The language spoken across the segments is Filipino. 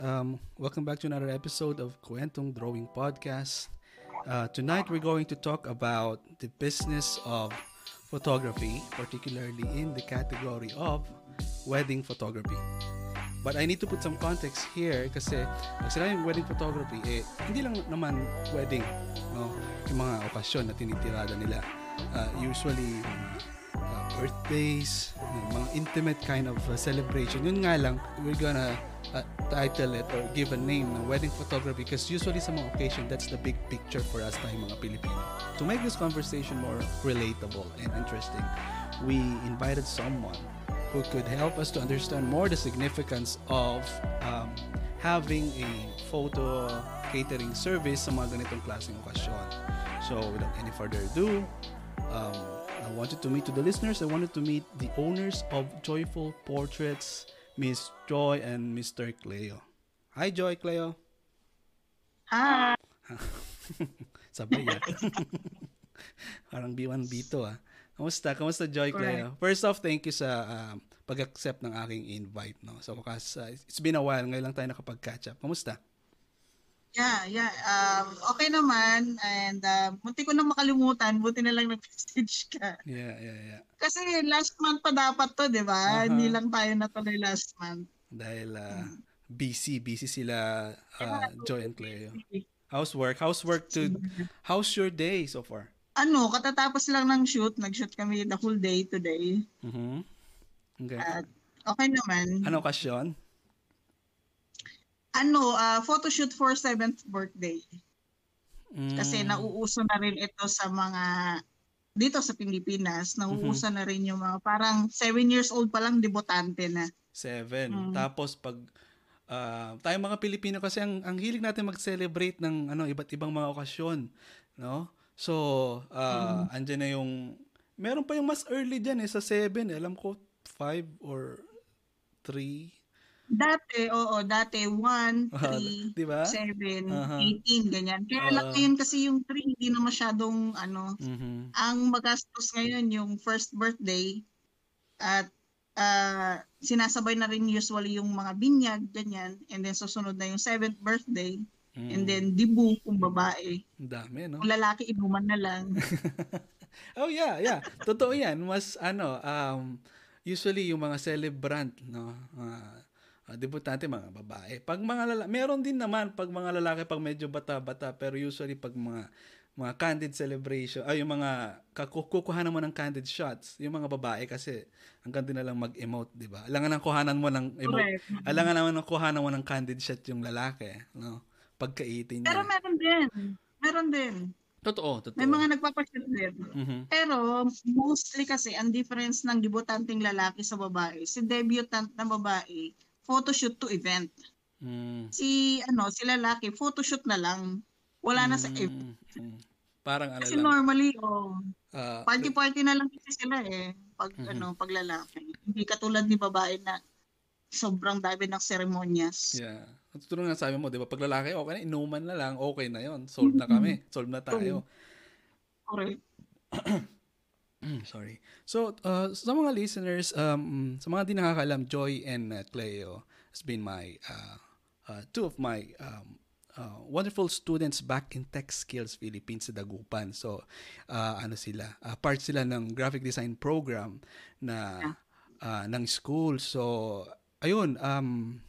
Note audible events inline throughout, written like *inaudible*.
Um, welcome back to another episode of Kwentong Drawing Podcast. Uh, tonight, we're going to talk about the business of photography, particularly in the category of wedding photography. But I need to put some context here kasi pag sila yung wedding photography, eh, hindi lang naman wedding, no? Yung mga okasyon na tinitirada nila. Uh, usually, uh, birthdays, mga intimate kind of uh, celebration. Yun nga lang, we're gonna uh, title it or give a name na wedding photography because usually sa mga occasion, that's the big picture for us tayong mga Pilipino. To make this conversation more relatable and interesting, we invited someone who could help us to understand more the significance of um, having a photo catering service sa mga ganitong klaseng okasyon. So, without any further ado, um, I wanted to meet to the listeners, I wanted to meet the owners of Joyful Portraits, Miss Joy and Mr. Cleo. Hi, Joy, Cleo. Hi. *laughs* Sabay yan. *laughs* Parang B1, B2 ah. Kamusta? Kamusta, Joy, Cleo? First off, thank you sa uh, pag-accept ng aking invite. No? So, kasi uh, it's been a while. Ngayon lang tayo nakapag-catch up. Kamusta? Yeah, yeah. Um, okay naman. And uh, munti ko nang makalimutan. Buti na lang nag-message *laughs* ka. Yeah, yeah, yeah. Kasi last month pa dapat to, di ba? Uh-huh. Hindi lang tayo natuloy last month. Dahil uh, busy, busy sila uh, Joy and Cleo. How's work? How's work to... How's your day so far? ano, katatapos lang ng shoot, nag-shoot kami the whole day today. Mm-hmm. Okay. At okay naman. Ano okasyon? Ano, uh, photo shoot for 7th birthday. Mm. Kasi nauuso na rin ito sa mga dito sa Pilipinas, nauuso mm-hmm. na rin yung mga parang 7 years old pa lang debutante na. 7. Mm. Tapos pag uh, tayong mga Pilipino kasi ang, ang hilig natin mag-celebrate ng ano iba't ibang mga okasyon, no? So, uh, mm. andyan na yung, meron pa yung mas early dyan eh, sa 7. Eh. Alam ko, 5 or 3. Dati, oo, dati 1, 3, *laughs* diba? 7, uh-huh. 18, ganyan. Kaya uh, lang ngayon kasi yung 3 hindi na masyadong ano, mm-hmm. ang magastos ngayon yung first birthday at uh, sinasabay na rin usually yung mga binyag, ganyan. And then susunod na yung 7th birthday. Mm. And then, dibu kung babae. dami, no? Kung lalaki, inuman na lang. *laughs* oh, yeah, yeah. Totoo yan. Mas, ano, um, usually yung mga celebrant, no? Uh, uh, debutante, mga babae. Pag mga lalaki, meron din naman pag mga lalaki, pag medyo bata-bata, pero usually pag mga mga candid celebration, ay yung mga kukuha naman ng candid shots, yung mga babae kasi ang ganda na lang mag-emote, di ba? Alangan ang kuhanan mo ng emote. Alangan naman ang kuhanan mo ng candid shot yung lalaki, no? pagka-18 Pero meron din. Meron din. Totoo, totoo. May mga nagpapashoot din. Mm-hmm. Pero mostly kasi ang difference ng debutanting lalaki sa babae, si debutant na babae, photoshoot to event. Mm. Si ano, si lalaki, photoshoot na lang. Wala mm. na sa mm. event. Mm. Parang ano kasi lang. normally oh, uh, party-party na lang kasi sila eh pag mm-hmm. ano, pag lalaki. Hindi katulad ni babae na sobrang dami ng seremonyas. Yeah. Tutulong nga sabi mo, di ba? Pag lalaki, okay na, inuman na lang, okay na yon Solve na kami. Solve na tayo. Correct. *clears throat* Sorry. So, uh, sa mga listeners, um, sa mga di nakakalam, Joy and uh, Cleo has been my, uh, uh, two of my um, uh, wonderful students back in Tech Skills Philippines sa Dagupan. So, uh, ano sila? Uh, part sila ng graphic design program na uh, ng school. So, ayun, um,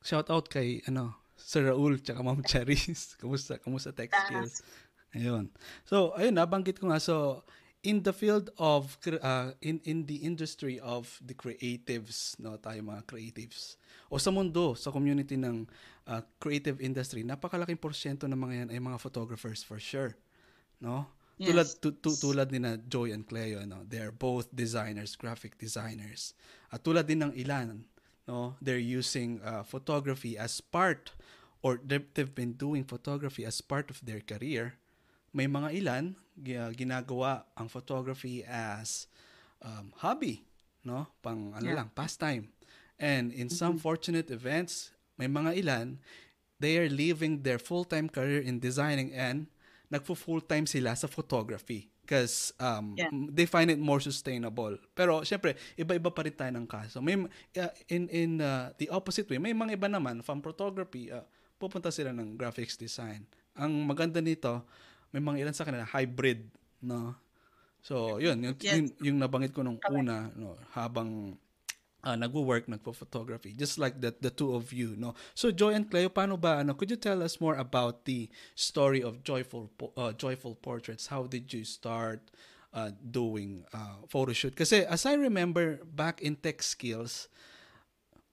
shout out kay ano, Sir Raul tsaka Ma'am Charis. *laughs* Kumusta? Kumusta tech skills? Ayun. So, ayun nabanggit ko nga so in the field of uh, in in the industry of the creatives, no, tayo mga creatives. O sa mundo, sa community ng uh, creative industry, napakalaking porsyento ng mga yan ay mga photographers for sure. No? Yes. Tulad tu, tu, tulad ni na Joy and Cleo, no? They're both designers, graphic designers. At tulad din ng ilan no they're using uh, photography as part or they've been doing photography as part of their career may mga ilan ginagawa ang photography as um, hobby no pang ano yeah. lang pastime and in mm-hmm. some fortunate events may mga ilan they are leaving their full-time career in designing and nagfo full-time sila sa photography because um, yeah. they find it more sustainable. Pero syempre, iba-iba pa rin tayo ng kaso. May uh, in in uh, the opposite way, may mga iba naman from photography, uh, pupunta sila ng graphics design. Ang maganda nito, may mga ilan sa kanila hybrid, no. So, yun, yung, yes. yung, yung nabanggit ko nung una, no, habang uh, nagwo-work, nagpo-photography, just like the, the two of you, no? So, Joy and Cleo, paano ba, ano, could you tell us more about the story of Joyful uh, Joyful Portraits? How did you start uh, doing uh, photo shoot? Kasi, as I remember, back in tech skills,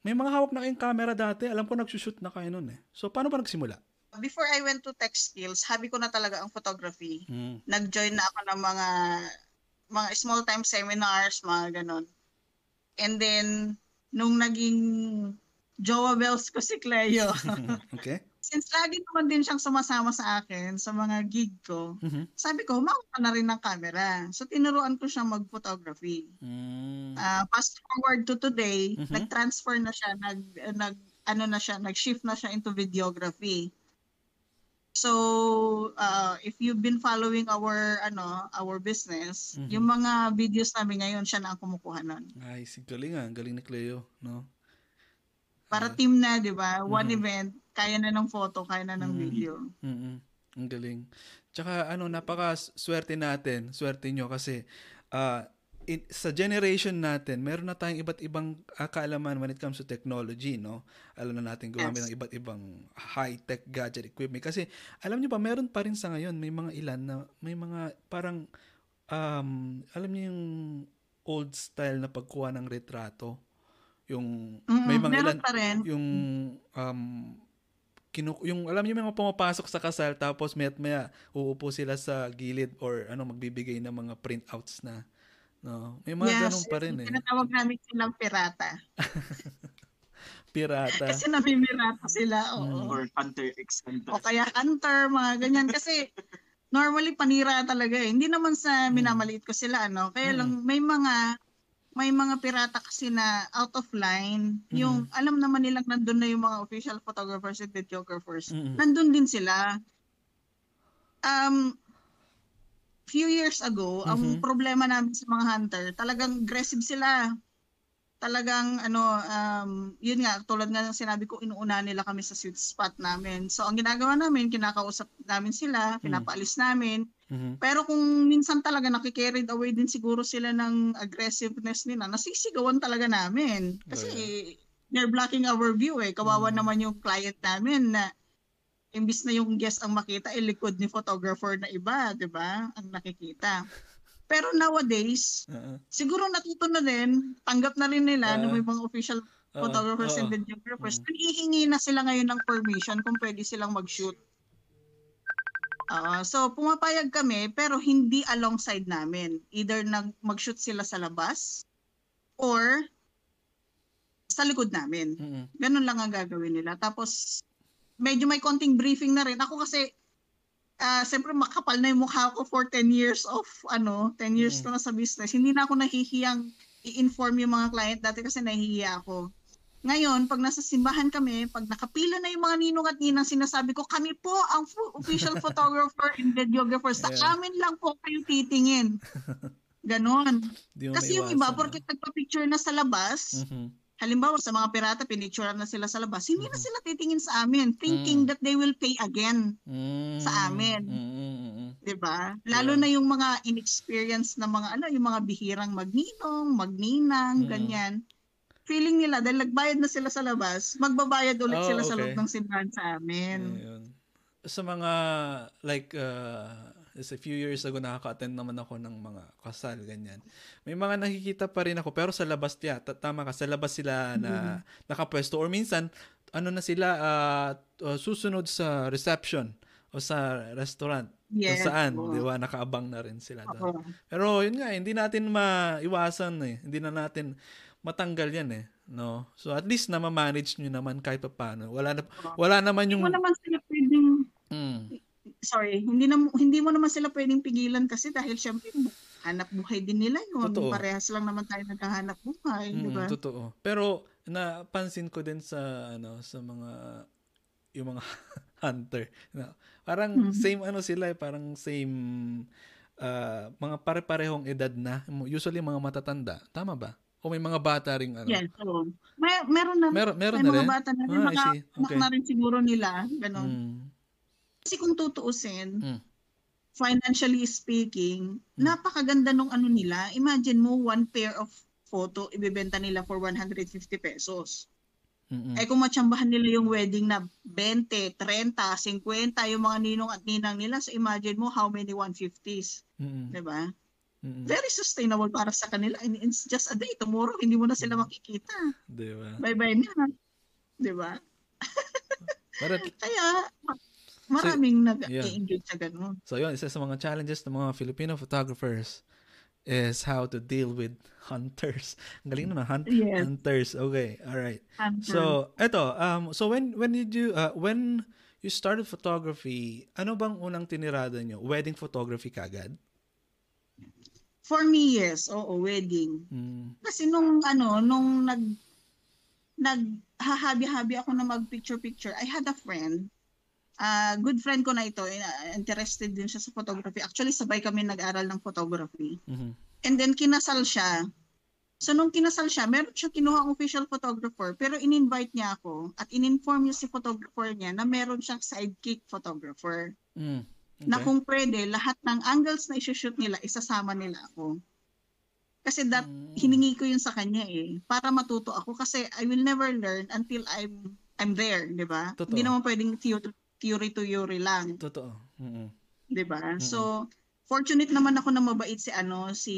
may mga hawak na kayong camera dati. Alam ko nagsushoot na kayo noon eh. So, paano ba nagsimula? Before I went to tech skills, habi ko na talaga ang photography. Hmm. Nag-join na ako ng mga mga small time seminars, mga ganon. And then, nung naging Jowa Bells ko si Cleo. *laughs* okay. Since lagi naman din siyang sumasama sa akin sa mga gig ko, mm-hmm. sabi ko, humawa ka na rin ng camera. So, tinuruan ko siyang mag-photography. Mm. Uh, fast forward to today, mm-hmm. nag-transfer na siya, nag, nag, ano na siya, nag-shift na siya into videography. So, uh, if you've been following our ano, our business, mm-hmm. yung mga videos namin ngayon, siya na ang kumukuha nun. Ay, galing ah. Galing ni Cleo, no? Para uh, team na, di ba? One mm-hmm. event, kaya na ng photo, kaya na ng mm-hmm. video. Mm-hmm. Ang galing. Tsaka ano, napaka swerte natin, swerte nyo kasi uh, in, sa generation natin, meron na tayong iba't ibang uh, kaalaman when it comes to technology, no? Alam na natin gumamit yes. ng iba't ibang high-tech gadget equipment. Kasi, alam niyo ba, meron pa rin sa ngayon, may mga ilan na, may mga parang, um, alam niyo yung old style na pagkuha ng retrato. Yung, mm, may mga ilan, pa rin. yung, um, kinu yung alam niyo mga pumapasok sa kasal tapos may maya uupo sila sa gilid or ano magbibigay ng mga printouts na No, may mga yes, ganun pa rin eh. Tinatawag namin silang pirata. *laughs* pirata. Kasi namimirata sila. Oo. Mm. Or hunter ex hunter. O kaya hunter, mga ganyan. Kasi normally panira talaga eh. Hindi naman sa mm. minamaliit ko sila ano. Kaya mm. lang may mga may mga pirata kasi na out of line. Mm. Yung alam naman nilang nandun na yung mga official photographers and videographers. Mm. Nandun din sila. Um, few years ago, mm-hmm. ang problema namin sa mga hunter, talagang aggressive sila. Talagang ano, um, yun nga, tulad nga ng sinabi ko, inuuna nila kami sa sweet spot namin. So ang ginagawa namin, kinakausap namin sila, mm-hmm. pinapaalis namin. Mm-hmm. Pero kung minsan talaga nakikarried away din siguro sila ng aggressiveness nila, nasisigawan talaga namin. Kasi oh, yeah. they're blocking our view eh. Kawawa mm-hmm. naman yung client namin na imbis na yung guest ang makita, eh, likod ni photographer na iba, di ba? Ang nakikita. Pero nowadays, uh-huh. siguro natuto na din, tanggap na rin nila uh-huh. ng may mga official photographers uh-huh. and videographers. Uh-huh. Hihingi na sila ngayon ng permission kung pwede silang mag-shoot. Uh, so, pumapayag kami pero hindi alongside namin. Either nag mag-shoot sila sa labas or sa likod namin. Mm-hmm. Ganun lang ang gagawin nila. Tapos, medyo may konting briefing na rin. Ako kasi, uh, siyempre makapal na yung mukha ko for 10 years of, ano, 10 years mm. ko na sa business. Hindi na ako nahihiyang i-inform yung mga client dati kasi nahihiya ako. Ngayon, pag nasa simbahan kami, pag nakapila na yung mga ninong at ninang, sinasabi ko, kami po ang official *laughs* photographer and videographer. Sa yeah. amin lang po kayo titingin. *laughs* Ganon. Kasi yung iba, porque nagpa-picture na sa labas, mm-hmm halimbawa sa mga pirata, pinicture na sila sa labas, hindi mm-hmm. na sila titingin sa amin, thinking mm-hmm. that they will pay again mm-hmm. sa amin. Mm-hmm. 'Di ba? Lalo yeah. na yung mga inexperienced na mga ano, yung mga bihirang magninong, magninang, mm-hmm. ganyan. Feeling nila dahil nagbayad na sila sa labas, magbabayad ulit oh, sila okay. sa loob ng simbahan sa amin. Yeah, sa mga like uh, Is a few years ago, nakaka-attend naman ako ng mga kasal, ganyan. May mga nakikita pa rin ako, pero sa labas niya, tama ka, sa labas sila na mm-hmm. nakapwesto. Or minsan, ano na sila, uh, uh, susunod sa reception o sa restaurant. Yes, kung saan, oh. di ba, nakaabang na rin sila doon. Oh. Pero yun nga, hindi natin maiwasan eh. Hindi na natin matanggal yan eh. No? So at least na ma-manage nyo naman kahit pa paano. Wala, na, wala naman yung... Wala naman sila pwedeng mm sorry, hindi na hindi mo naman sila pwedeng pigilan kasi dahil syempre hanap buhay din nila yun. Totoo. Parehas lang naman tayo naghahanap buhay, mm, di ba? Totoo. Pero napansin ko din sa ano sa mga yung mga *laughs* hunter. No? Parang mm-hmm. same ano sila, eh, parang same uh, mga pare-parehong edad na, usually mga matatanda. Tama ba? O may mga bata ring ano? Yes, so, may, meron na. Meron, meron may na mga rin? bata na rin. Ah, mga okay. na rin siguro nila. Ganon. Mm. Kasi kung tutuusin, mm. financially speaking, mm. napakaganda nung ano nila. Imagine mo, one pair of photo, ibebenta nila for 150 pesos. Mm-mm. Eh kung matsambahan nila yung wedding na 20, 30, 50, yung mga ninong at ninang nila, so imagine mo how many 150s. Mm-mm. 'Di ba? Very sustainable para sa kanila. And it's just a day. Tomorrow, hindi mo na sila makikita. Di ba? Bye-bye na. *laughs* Di ba? Kaya, maraming so, nag-engage yeah. sa ganun. So yun, isa sa mga challenges ng mga Filipino photographers is how to deal with hunters. Ang galing na hunt yes. hunters. Okay, all right. Hunter. So, eto, um so when when did you uh, when you started photography, ano bang unang tinirada nyo? Wedding photography kagad? For me, yes. Oo, wedding. Hmm. Kasi nung ano, nung nag naghahabi-habi ako na mag-picture-picture, I had a friend, uh, good friend ko na ito, uh, interested din siya sa photography. Actually, sabay kami nag-aral ng photography. Mm-hmm. And then, kinasal siya. So, nung kinasal siya, meron siya kinuha ang official photographer, pero in-invite niya ako at in-inform niya si photographer niya na meron siyang sidekick photographer. Mm. Okay. Na kung pwede, lahat ng angles na isushoot nila, isasama nila ako. Kasi that, mm. hiningi ko yun sa kanya eh. Para matuto ako. Kasi I will never learn until I'm I'm there, di ba? Hindi naman pwedeng theory to theory lang. Totoo. Mm-hmm. Di ba? Mm-hmm. So, fortunate naman ako na mabait si ano, si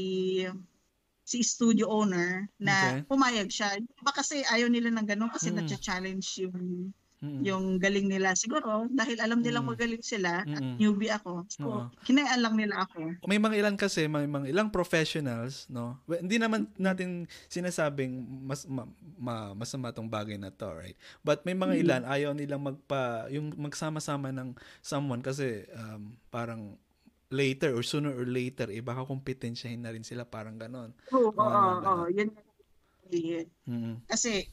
si studio owner na okay. pumayag siya. Diba kasi ayaw nila ng ganun kasi mm. na-challenge yung Mm-hmm. Yung galing nila siguro dahil alam nilang mm-hmm. magaling sila mm-hmm. at newbie ako. So, uh-huh. hinayaan lang nila ako. May mga ilan kasi, may mga ilang professionals, no? Well, hindi naman natin sinasabing mas ma, ma, masama tong bagay na to, right? But may mga ilan mm-hmm. ayaw nilang magpa yung magsama-sama ng someone kasi um, parang later or sooner or later eh baka kompetensyahin na rin sila parang ganon. Oo, oo, oo, yun. Mm-hmm. Kasi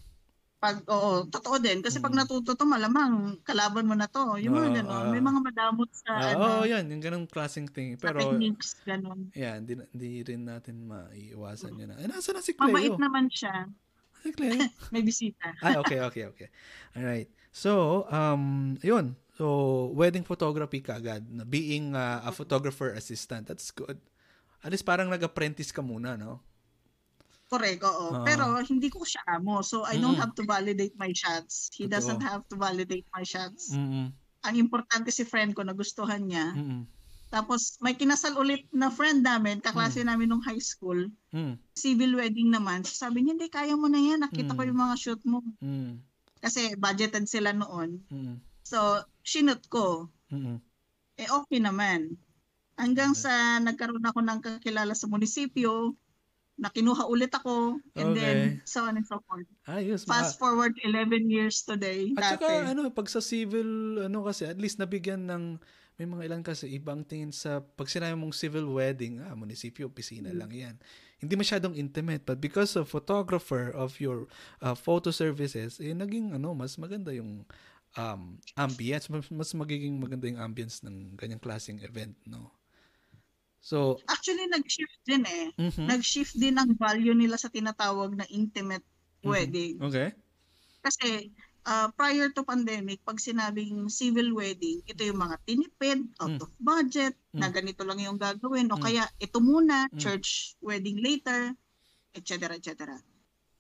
pag oo, totoo din kasi pag mm. natuto to malamang kalaban mo na to. Yung mga uh, gano'n, may mga madamot sa uh, ano. Oo, oh, yan, yung ganung klaseng thing. Pero techniques ganun. Yeah, hindi, hindi rin natin maiiwasan yun. Eh, nasa na si Cleo? Mabait naman siya. Si Cleo? *laughs* may bisita. Ay, okay, okay, okay. All right. So, um, yun. So, wedding photography kagad na being uh, a photographer assistant. That's good. At least parang nag-apprentice ka muna, no? Correct, oo. Uh, Pero hindi ko siya amo. So I don't mm. have to validate my shots. He Totoo. doesn't have to validate my shots. Mm-mm. Ang importante si friend ko, nagustuhan niya. Mm-mm. Tapos may kinasal ulit na friend namin, kaklase mm. namin nung high school. Mm. Civil wedding naman. Sabi niya, hindi, kaya mo na yan. Nakita mm. ko yung mga shoot mo. Mm. Kasi budgeted sila noon. Mm. So, sinut ko. Mm. Eh, okay naman. Hanggang okay. sa nagkaroon ako ng kakilala sa munisipyo, na kinuha ulit ako and okay. then so on and so forth. Ayos. Fast mga... forward 11 years today. At dati. saka ano, pag sa civil, ano kasi, at least nabigyan ng, may mga ilan kasi ibang tingin sa, pag sinabi mong civil wedding, ah, munisipyo, opisina mm-hmm. lang yan. Hindi masyadong intimate, but because of photographer of your uh, photo services, eh, naging ano, mas maganda yung um, ambience, mas, mas magiging maganda yung ambience ng ganyang klaseng event, no? So, actually nag-shift din eh. Mm-hmm. Nag-shift din ang value nila sa tinatawag na intimate mm-hmm. wedding. Okay. Kasi uh, prior to pandemic, pag sinabing civil wedding, ito yung mga tinipid, out mm. of budget, mm. na ganito lang yung gagawin, o mm. kaya ito muna, mm. church wedding later, etc. etc.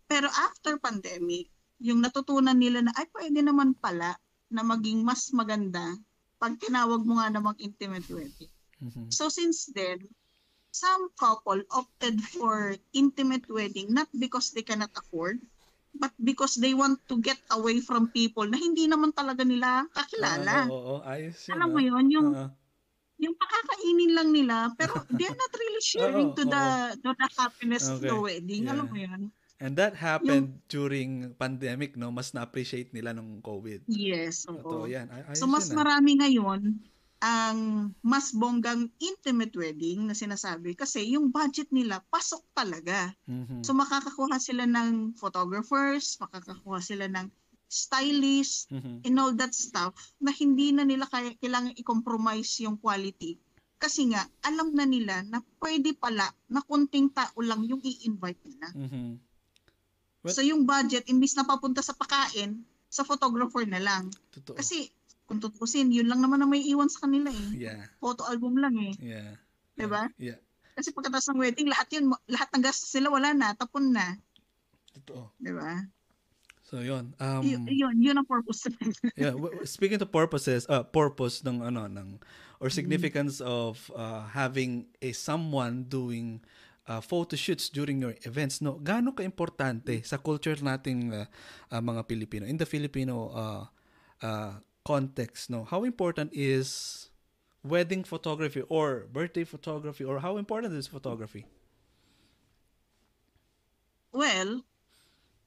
Pero after pandemic, yung natutunan nila na ay pwede naman pala na maging mas maganda pag tinawag mo nga namang intimate wedding. Mm-hmm. So since then, some couple opted for intimate wedding not because they cannot afford, but because they want to get away from people na hindi naman talaga nila kakilala. Oo, oo, oo. ayos yun. Alam mo ah. yun, yung uh-huh. yung pakakainin lang nila pero *laughs* they're not really sharing to the to the happiness okay. of the wedding. Yeah. Alam mo yun? And that happened yung, during pandemic, no? Mas na-appreciate nila nung COVID. Yes, oo. Yan. Ay, so, mas yun, ah. marami ngayon ang mas bonggang intimate wedding na sinasabi kasi yung budget nila pasok talaga. Mm-hmm. So makakakuha sila ng photographers, makakakuha sila ng stylist mm-hmm. and all that stuff na hindi na nila kaya kailangan i-compromise yung quality Kasi nga, alam na nila na pwede pala na konting tao lang yung i-invite nila. Mm-hmm. But, so yung budget, imbis na papunta sa pakain, sa photographer na lang. Totoo. Kasi kung tutusin, yun lang naman na may iwan sa kanila eh. Yeah. Photo album lang eh. Yeah. 'Di ba? Yeah. Kasi pagkatapos ng wedding, lahat yun, lahat ng gastos sila wala na, tapon na. Totoo. 'Di ba? So yun. Um, y- yun, yun ang purpose. *laughs* yeah, speaking to purposes, uh, purpose ng ano ng or mm-hmm. significance mm-hmm. of uh, having a someone doing uh, photo shoots during your events no gaano ka importante sa culture nating uh, uh, mga Pilipino in the Filipino uh, uh, context no how important is wedding photography or birthday photography or how important is photography well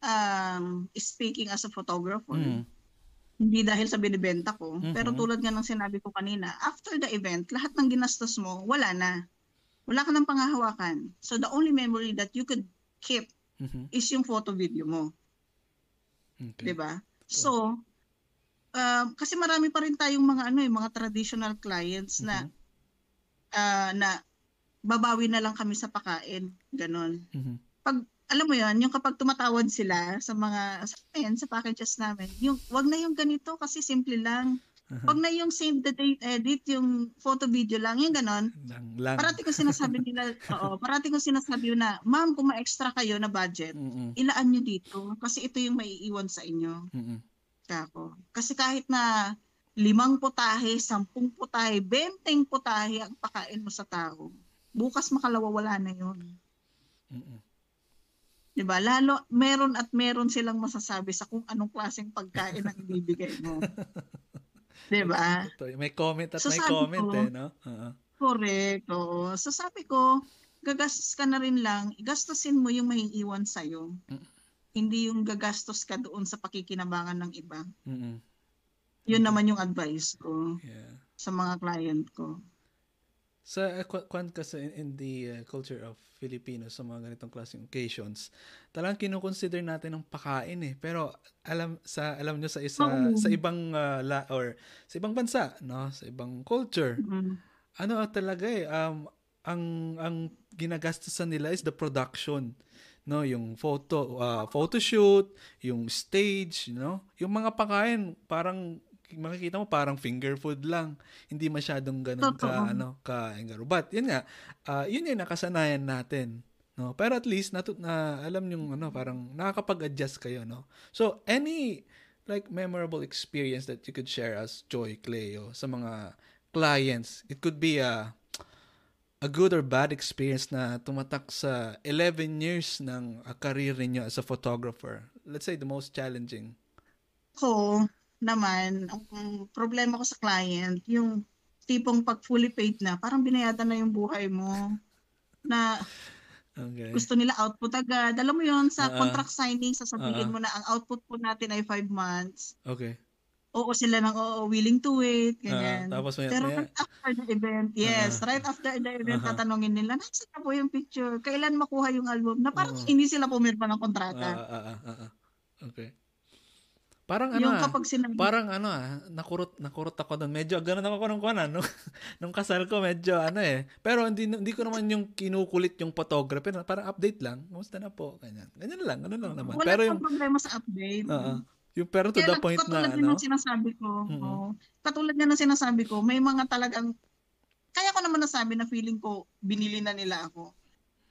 um speaking as a photographer mm. hindi dahil sa binibenta ko mm-hmm. pero tulad nga ng sinabi ko kanina after the event lahat ng ginastos mo wala na wala ka ng pangahawakan so the only memory that you could keep mm-hmm. is yung photo video mo okay. 'di ba so uh, kasi marami pa rin tayong mga ano eh, mga traditional clients na mm-hmm. uh, na babawi na lang kami sa pakain, ganon. Mm-hmm. Pag alam mo 'yan, yung kapag tumatawad sila sa mga sa, ayan, sa packages namin, yung wag na yung ganito kasi simple lang. Uh-huh. Wag na yung save the date edit, yung photo video lang, yung ganon. Lang, lang. Parati ko sinasabi nila, *laughs* oo, parati ko sinasabi na, ma'am, kung ma-extra kayo na budget, mm-hmm. ilaan nyo dito kasi ito yung maiiwan sa inyo. Mm-hmm ako. Kasi kahit na limang putahe, sampung putahe, benteng putahe ang pakain mo sa tao, bukas makalawa wala na yun. Mm-mm. Diba? Lalo, meron at meron silang masasabi sa kung anong klaseng pagkain ang ibibigay mo. *laughs* diba? May comment at so, may comment ko, eh, no? Uh-huh. Correct, oo. So sabi ko, gagastos ka na rin lang, gastusin mo yung maiiwan sa'yo. Mm-mm hindi yung gagastos ka doon sa pakikinabangan ng iba. Mm-hmm. Yun naman yung advice ko yeah. sa mga client ko. Sa uh, kwan kasi in, in the uh, culture of Filipinos sa mga ganitong klaseng occasions, talagang kino-consider natin ng pakain eh. Pero alam sa alam niyo sa isa oh. sa ibang uh, la, or sa ibang bansa, no, sa ibang culture. Mm-hmm. Ano talaga eh um ang ang ginagastusan nila is the production no yung photo uh, photo shoot yung stage you know yung mga pakain parang makikita mo parang finger food lang. Hindi masyadong ganun ka ano ka engaro. But yun nga uh, yun yung nakasanayan natin no? Pero at least natut na alam yung ano parang nakakapag-adjust kayo no? So any like memorable experience that you could share as Joy Cleo sa mga clients? It could be a a good or bad experience na tumatak sa 11 years ng uh, career niyo as a photographer? Let's say the most challenging. Ko naman, ang problema ko sa client, yung tipong pag fully paid na, parang binayatan na yung buhay mo. Na okay. gusto nila output agad. Alam mo yon sa uh-uh. contract signing, sasabihin uh-uh. mo na ang output po natin ay 5 months. Okay oo sila nang oo, willing to wait, ah, ganyan. Uh, tapos may, Pero may, right after the event, yes, uh, right after the event, uh-huh. tatanungin nila, nasa na po yung picture? Kailan makuha yung album? Na parang uh-huh. hindi sila pumirma ng kontrata. Uh, uh, uh, uh, uh. Okay. Parang ano yung kapag sinabi, parang ano ah, nakurot, nakurot ako doon. Medyo ganun ako nung kuwan no? *laughs* nung kasal ko, medyo ano eh. Pero hindi, hindi ko naman yung kinukulit yung photography. Parang update lang. Kumusta na po? Ganyan. Ganyan lang. Ganun lang naman. Wala Pero yung problema sa update. Uh-uh. Yung pero to Kaya the point na, ano? Katulad ng sinasabi ko, mm-hmm. oh, katulad nga ng sinasabi ko, may mga talagang, kaya ko naman nasabi na feeling ko, binili na nila ako.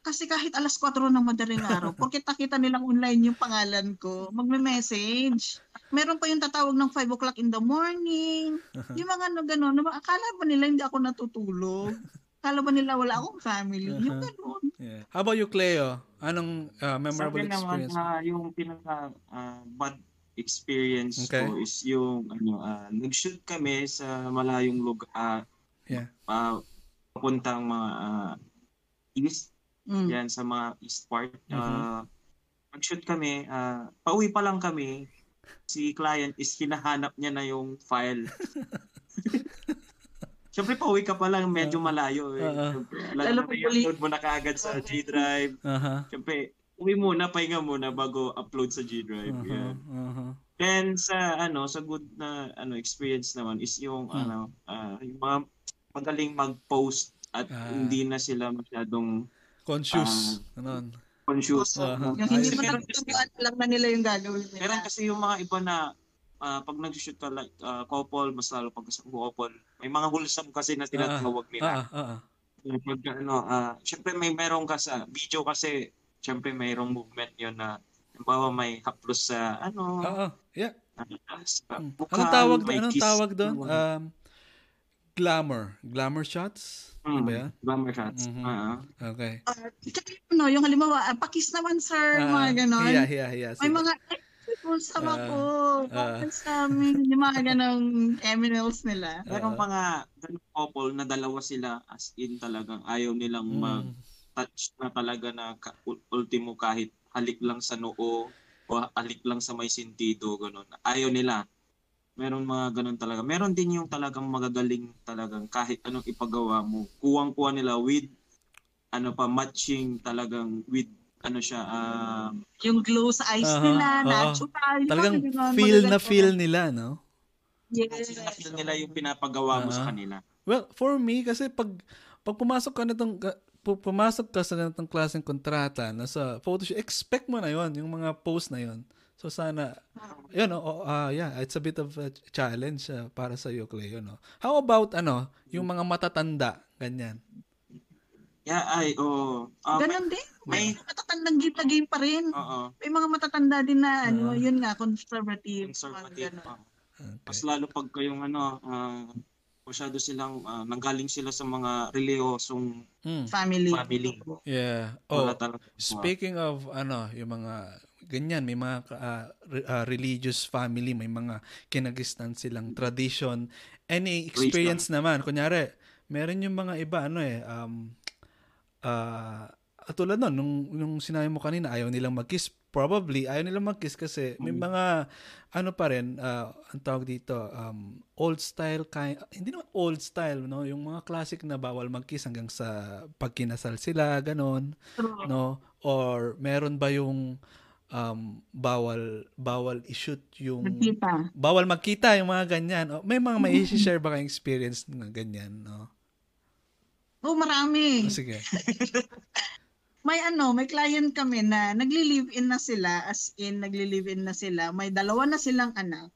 Kasi kahit alas 4 ng madaling araw, *laughs* porque nakita nilang online yung pangalan ko, magme-message. Meron pa yung tatawag ng 5 o'clock in the morning. *laughs* Yung mga ano gano'n. Akala ba nila hindi ako natutulog? Akala ba nila wala akong family? Uh-huh. Yung *laughs* gano'n. Yeah. How about you, Cleo? Anong uh, memorable Sabi experience? Naman, uh, yung pinaka uh, bad experience okay. ko is yung ano uh, nag-shoot kami sa malayong lugar uh, yeah. uh, papuntang mga uh, east mm. yan sa mga east part uh, mm-hmm. nag-shoot kami uh, pauwi pa lang kami si client is hinahanap niya na yung file *laughs* Siyempre, pauwi ka pa lang, medyo malayo. Eh. Uh-huh. Lalo na i-upload mo na kaagad sa G Drive. Uh-huh. Siyempre, uwi muna, pahinga muna bago upload sa G Drive. Uh-huh, yeah. uh-huh. Then sa ano, sa good na ano experience naman is yung hmm. ano, uh, yung mga magaling mag-post at uh, hindi na sila masyadong conscious. Uh, ano? Conscious. Uh-huh. Yung hindi mo alam na nila yung gagawin nila. Pero kasi yung mga iba na uh, pag nag-shoot ka like uh, couple, mas lalo pag sa couple, may mga wholesome kasi na tinatawag nila. Uh, uh, uh, uh. Pag ano, uh, syempre may meron ka sa video kasi syempre mayroong movement yon na halimbawa may haplos sa ano. Oo, yeah. Uh, sa bukal, anong tawag doon? Anong tawag doon? Um, glamour. Glamour shots? Mm, ba yan? Glamour shots. Mm-hmm. Uh-huh. Okay. Uh, ano, yung halimbawa, uh, pakis naman sir, uh, mga ganon. Yeah, yeah, yeah. May mga Usap ako. Uh, sa amin. Yung mga ganong eminals nila. Merong uh, mga ganong couple na dalawa sila as in talagang ayaw nilang mm. Mag-touch na talaga na ka, ultimo kahit halik lang sa noo o halik lang sa may sentido. Ganun. Ayaw nila. Meron mga ganun talaga. Meron din yung talagang magagaling talagang kahit anong ipagawa mo. Kuwang-kuha nila with ano pa matching talagang with ano siya, uh, yung glow sa eyes uh-huh, nila, uh-huh. natural. Talagang yun, feel na feel nila, no? Yes. Feel na feel nila yung pinapagawa uh-huh. mo sa kanila. Well, for me, kasi pag, pag pumasok ka na itong, pumasok ka sa ganitong klaseng kontrata na sa Photoshop, expect mo na yon yung mga post na yon So sana, yun, oh, uh, yeah, it's a bit of a challenge uh, para sa iyo, Cleo, no? How about, ano, yung mga matatanda, ganyan? Yeah, ay, oo. Oh. Uh, Ganon din. May, may matatandang game na game pa rin. Oo. May mga matatanda din na, ano, uh, yun nga, conservative. Conservative. Uh, okay. Mas lalo pag kayong, ano, uh, masyado silang, uh, nanggaling sila sa mga reliyosong hmm. family. family. Yeah. Oh, speaking of, ano, yung mga ganyan, may mga uh, uh, religious family, may mga kinagistan silang tradition. Any experience naman, kunyari, meron yung mga iba, ano eh, um, uh, at tulad nun, nung, nung sinabi mo kanina, ayaw nilang mag-kiss. Probably, ayaw nilang mag-kiss kasi may mm. mga, ano pa rin, uh, ang tawag dito, um, old style, kind, hindi naman old style, no? Yung mga classic na bawal mag-kiss hanggang sa pagkinasal sila, ganon, no? Or meron ba yung, um, bawal bawal i-shoot yung magkita. bawal magkita yung mga ganyan. O, may mga may share ba kayong experience ng ganyan, no? Oh, marami. Oh, sige. *laughs* may ano, may client kami na nagli-live-in na sila, as in nagli-live-in na sila. May dalawa na silang anak.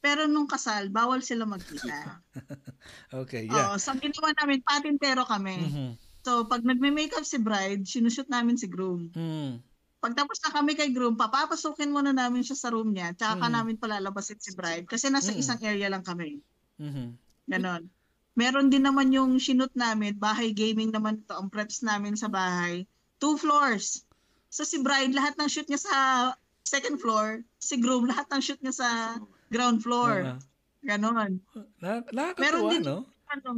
Pero nung kasal, bawal sila magkita. *laughs* okay, yeah. Oh, so ginawa namin, patintero kami. Mm-hmm. So pag nagme-makeup si bride, sinushoot namin si groom. Mm. Pagtapos na kami kay groom, papapasukin muna namin siya sa room niya, tsaka mm. namin palalabasin si bride kasi nasa mm. isang area lang kami. Mm-hmm. Ganon. Meron din naman yung sinut namin, bahay gaming naman to, ang preps namin sa bahay. Two floors. So si Bride, lahat ng shoot niya sa second floor. Si Groom, lahat ng shoot niya sa ground floor. Uh, Ganon. Na, nakakatuwa, din, no? Ano,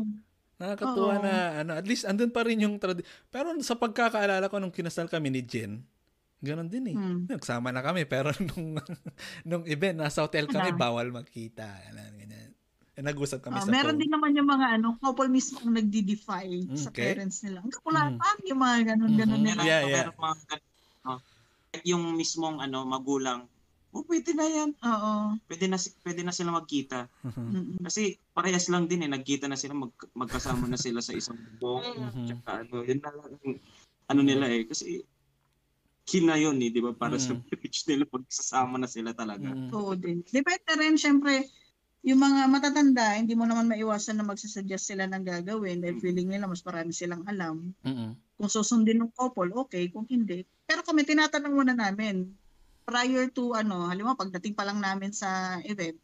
Nakakatuwa Oo. na, ano, at least andun pa rin yung tradi- Pero sa pagkakaalala ko nung kinasal kami ni Jen, Ganon din eh. Hmm. Nagsama na kami pero *laughs* nung nung event nasa hotel kami bawal magkita. Ganyan. Eh, nag-usap kami uh, sa Meron phone. din naman yung mga ano, couple mismo ang nagdi-defy okay. sa parents nila. Ang kapulatan mm. yung mga ganun-ganun mm-hmm. nila. Yeah, yeah. Mga, oh, yung mismong ano, magulang, oh, pwede na yan. Oo. Pwede na, pwede na sila magkita. Mm-hmm. Kasi parehas lang din eh, nagkita na sila, mag, magkasama na sila sa isang bubong. Mm-hmm. Tsaka ano, yun na lang, ano nila eh. Kasi kina yun eh, di ba? Para mm. sa *laughs* marriage nila, magsasama na sila talaga. Mm. Oo din. Depende rin, syempre, yung mga matatanda, hindi mo naman maiwasan na magsasuggest sila ng gagawin dahil feeling nila mas marami silang alam. Mm-hmm. Kung susundin ng couple, okay. Kung hindi. Pero kami, tinatanong muna namin, prior to ano, halimbawa pagdating pa lang namin sa event,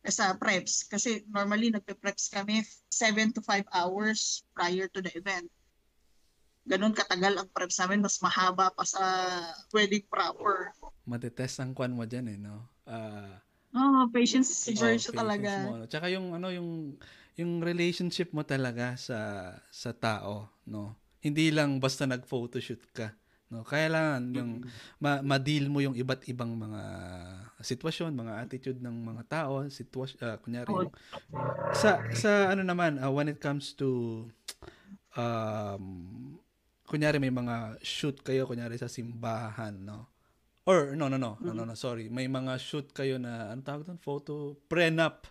eh, sa preps, kasi normally nagpe-preps kami 7 to 5 hours prior to the event. Ganon katagal ang preps namin, mas mahaba pa sa wedding proper. Matitest ang kwan mo dyan eh, no? Uh, Oh, patience si George oh, talaga. Mo. Tsaka yung ano yung yung relationship mo talaga sa sa tao, no. Hindi lang basta nag-photoshoot ka, no. Kailangan yung ma- ma-deal mo yung iba't ibang mga sitwasyon, mga attitude ng mga tao, sitwasyon uh, kunyari oh. sa sa ano naman uh, when it comes to um kunyari may mga shoot kayo kunyari sa simbahan, no Or, no, no, no, no, no, no, sorry. May mga shoot kayo na, ano tawag doon? Photo, prenup.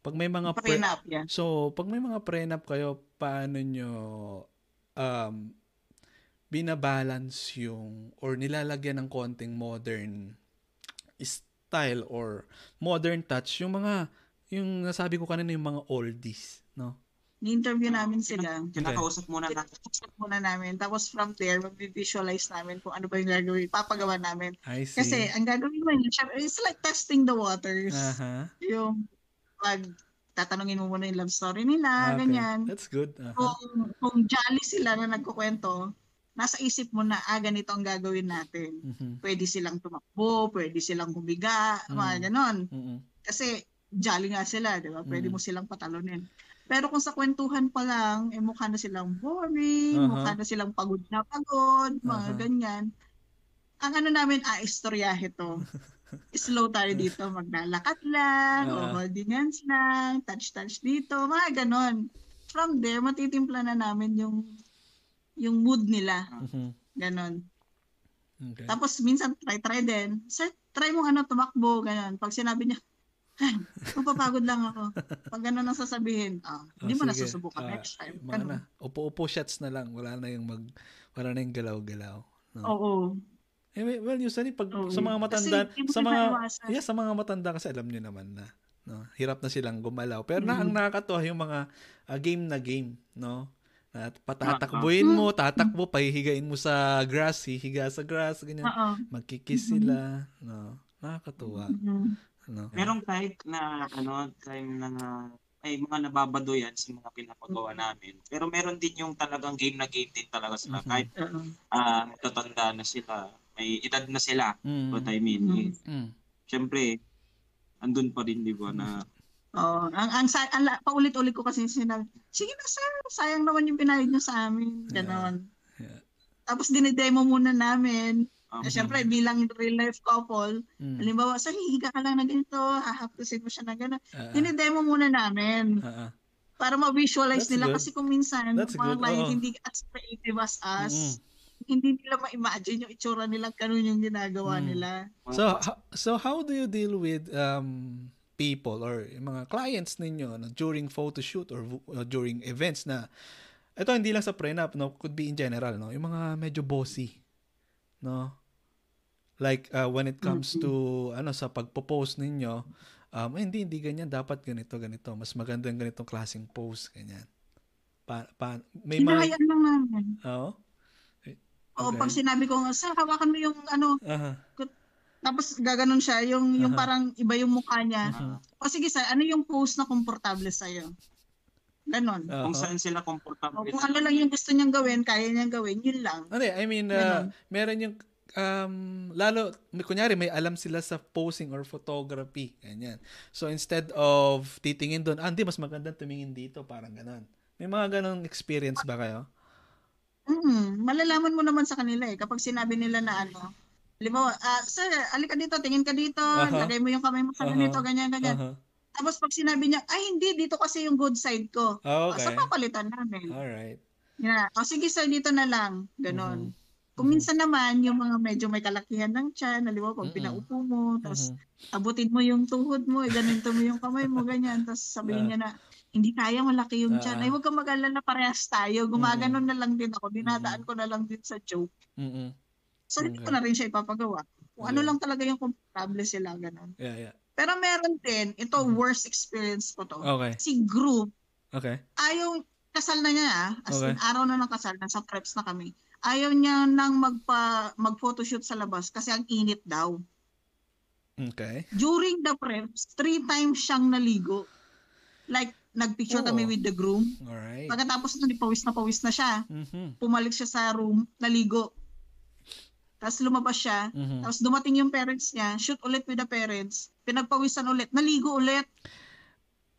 Pag may mga pre- prenup, yeah. So, pag may mga prenup kayo, paano nyo um, binabalance yung or nilalagyan ng konting modern style or modern touch yung mga yung nasabi ko kanina yung mga oldies, no? Ni-interview namin sila. Kinakausap muna natin. Kinakausap muna namin. Tapos from there, mag-visualize namin kung ano ba yung gagawin. Papagawa namin. I see. Kasi ang gagawin mo yun, it's like testing the waters. Uh-huh. Yung pag tatanungin mo muna yung love story nila, okay. ganyan. That's good. Uh-huh. Kung, kung jolly sila na nagkukwento, nasa isip mo na, ah, ganito ang gagawin natin. Mm-hmm. Pwede silang tumakbo, pwede silang humiga, mm-hmm. mga ganon. Mm-hmm. Kasi jolly nga sila, di ba? Pwede mm-hmm. mo silang patalunin. Pero kung sa kwentuhan pa lang, eh, mukha na silang boring, uh-huh. mukha na silang pagod na pagod, mga uh-huh. ganyan. Ang ano namin, ah, istoryahe to. *laughs* Slow tayo dito, maglalakad lang, uh-huh. o holding hands lang, touch-touch dito, mga ganon. From there, matitimpla na namin yung yung mood nila. Uh-huh. Ganon. Okay. Tapos minsan try-try din. Sir, try mo ano, tumakbo, ganon. Pag sinabi niya, *laughs* Mapapagod lang ako. Pag gano'n ang sasabihin, ah, hindi oh, mo na susubukan uh, next time. Mga na. Upo-upo shots na lang. Wala na yung mag, wala na yung galaw-galaw. No? Oo. Eh, well, usually pag Oo. sa mga matanda, sa mga yeah, sa mga matanda kasi alam niyo naman na, no. Hirap na silang gumalaw. Pero mm-hmm. na ang nakakatuwa yung mga uh, game na game, no. At patatakbuhin mo, tatakbo, pahihigain mo sa grass, hihiga sa grass, ganyan. Uh-oh. Magkikiss sila, no. Nakakatuwa. Mm-hmm. No? Merong type na ano, time na ay mga nababado yan sa mga pinapagawa namin. Pero meron din yung talagang game na game din talaga sila. Mm-hmm. Kahit uh, tatanda na sila, may edad na sila. Mm-hmm. What I mean is, mm-hmm. syempre, andun pa rin, di ba, na Oh, ang ang, ang, ang paulit-ulit ko kasi sinabi, sige na sir, sayang naman yung pinayad niyo sa amin. Ganon. Yeah. Yeah. Tapos dinidemo muna namin Um, eh, Siyempre, bilang real life couple, mm. halimbawa, sa hihiga ka lang na ganito, hahaptusin mo siya na gano'n. Uh-uh. Dinidemo muna namin. Uh-uh. Para ma-visualize That's nila. Good. Kasi kung minsan, That's mga client oh. hindi as creative as us, mm. hindi nila ma-imagine yung itsura nila, ganun yung ginagawa mm. nila. So, so how do you deal with um, people or mga clients ninyo no, during photo shoot or uh, during events na ito hindi lang sa prenup no could be in general no yung mga medyo bossy no Like uh, when it comes to ano sa pagpo-post ninyo, um eh, hindi hindi ganyan dapat ganito ganito. Mas maganda yung ganitong klaseng post ganyan. Pa, pa may mga lang namin. Oo. Okay. O pag sinabi ko, "Sir, hawakan mo yung ano." Uh-huh. Tapos gaganon siya, yung yung uh-huh. parang iba yung mukha niya. Uh-huh. O sige, sir, ano yung post na komportable sa iyo? Ganon. Uh-huh. Kung saan sila komportable. kung ano lang yung gusto niyang gawin, kaya niyang gawin, yun lang. Ano, I mean, uh, meron yung um, lalo, kunyari may alam sila sa posing or photography. Ganyan. So, instead of titingin doon, ah, hindi, mas magandang tumingin dito, parang ganon. May mga ganong experience ba kayo? Mm, malalaman mo naman sa kanila eh. Kapag sinabi nila na ano, Halimbawa, uh, sir, alika dito, tingin ka dito, uh-huh. lagay mo yung kamay mo sa uh-huh. ganito, ganyan, ganyan. Uh-huh. Tapos pag sinabi niya, ay hindi, dito kasi yung good side ko. Oh, okay. Uh, sa papalitan namin. Alright. Yeah. O sige sir, dito na lang. Ganon. Uh-huh. Kung minsan naman, yung mga medyo may kalakihan ng tiyan, halimbawa pag mm-hmm. pinaupo mo, tapos mm-hmm. abutin mo yung tuhod mo, ganito mo yung kamay mo, ganyan, tapos sabihin uh, niya na, hindi kaya, malaki yung tiyan. Uh, Ay, huwag kang mag-alala, parehas tayo. Gumaganon mm-hmm. na lang din ako. Dinadaan ko na lang din sa joke. Mm-hmm. So, hindi ko na rin siya ipapagawa. Kung ano lang talaga yung komportable sila, ganun. Yeah, yeah. Pero meron din, ito, mm-hmm. worst experience ko to. Okay. Si group, okay. ayaw, kasal na niya, ah. as okay. in, araw na ng kasal, nasa preps na kami ayaw niya nang magpa mag-photoshoot sa labas kasi ang init daw. Okay. During the preps, three times siyang naligo. Like, nagpicture oh. kami with the groom. Alright. Pagkatapos nun, pawis na pawis na siya. Mm-hmm. Pumalik siya sa room, naligo. Tapos lumabas siya. Mm-hmm. Tapos dumating yung parents niya, shoot ulit with the parents. Pinagpawisan ulit, naligo ulit.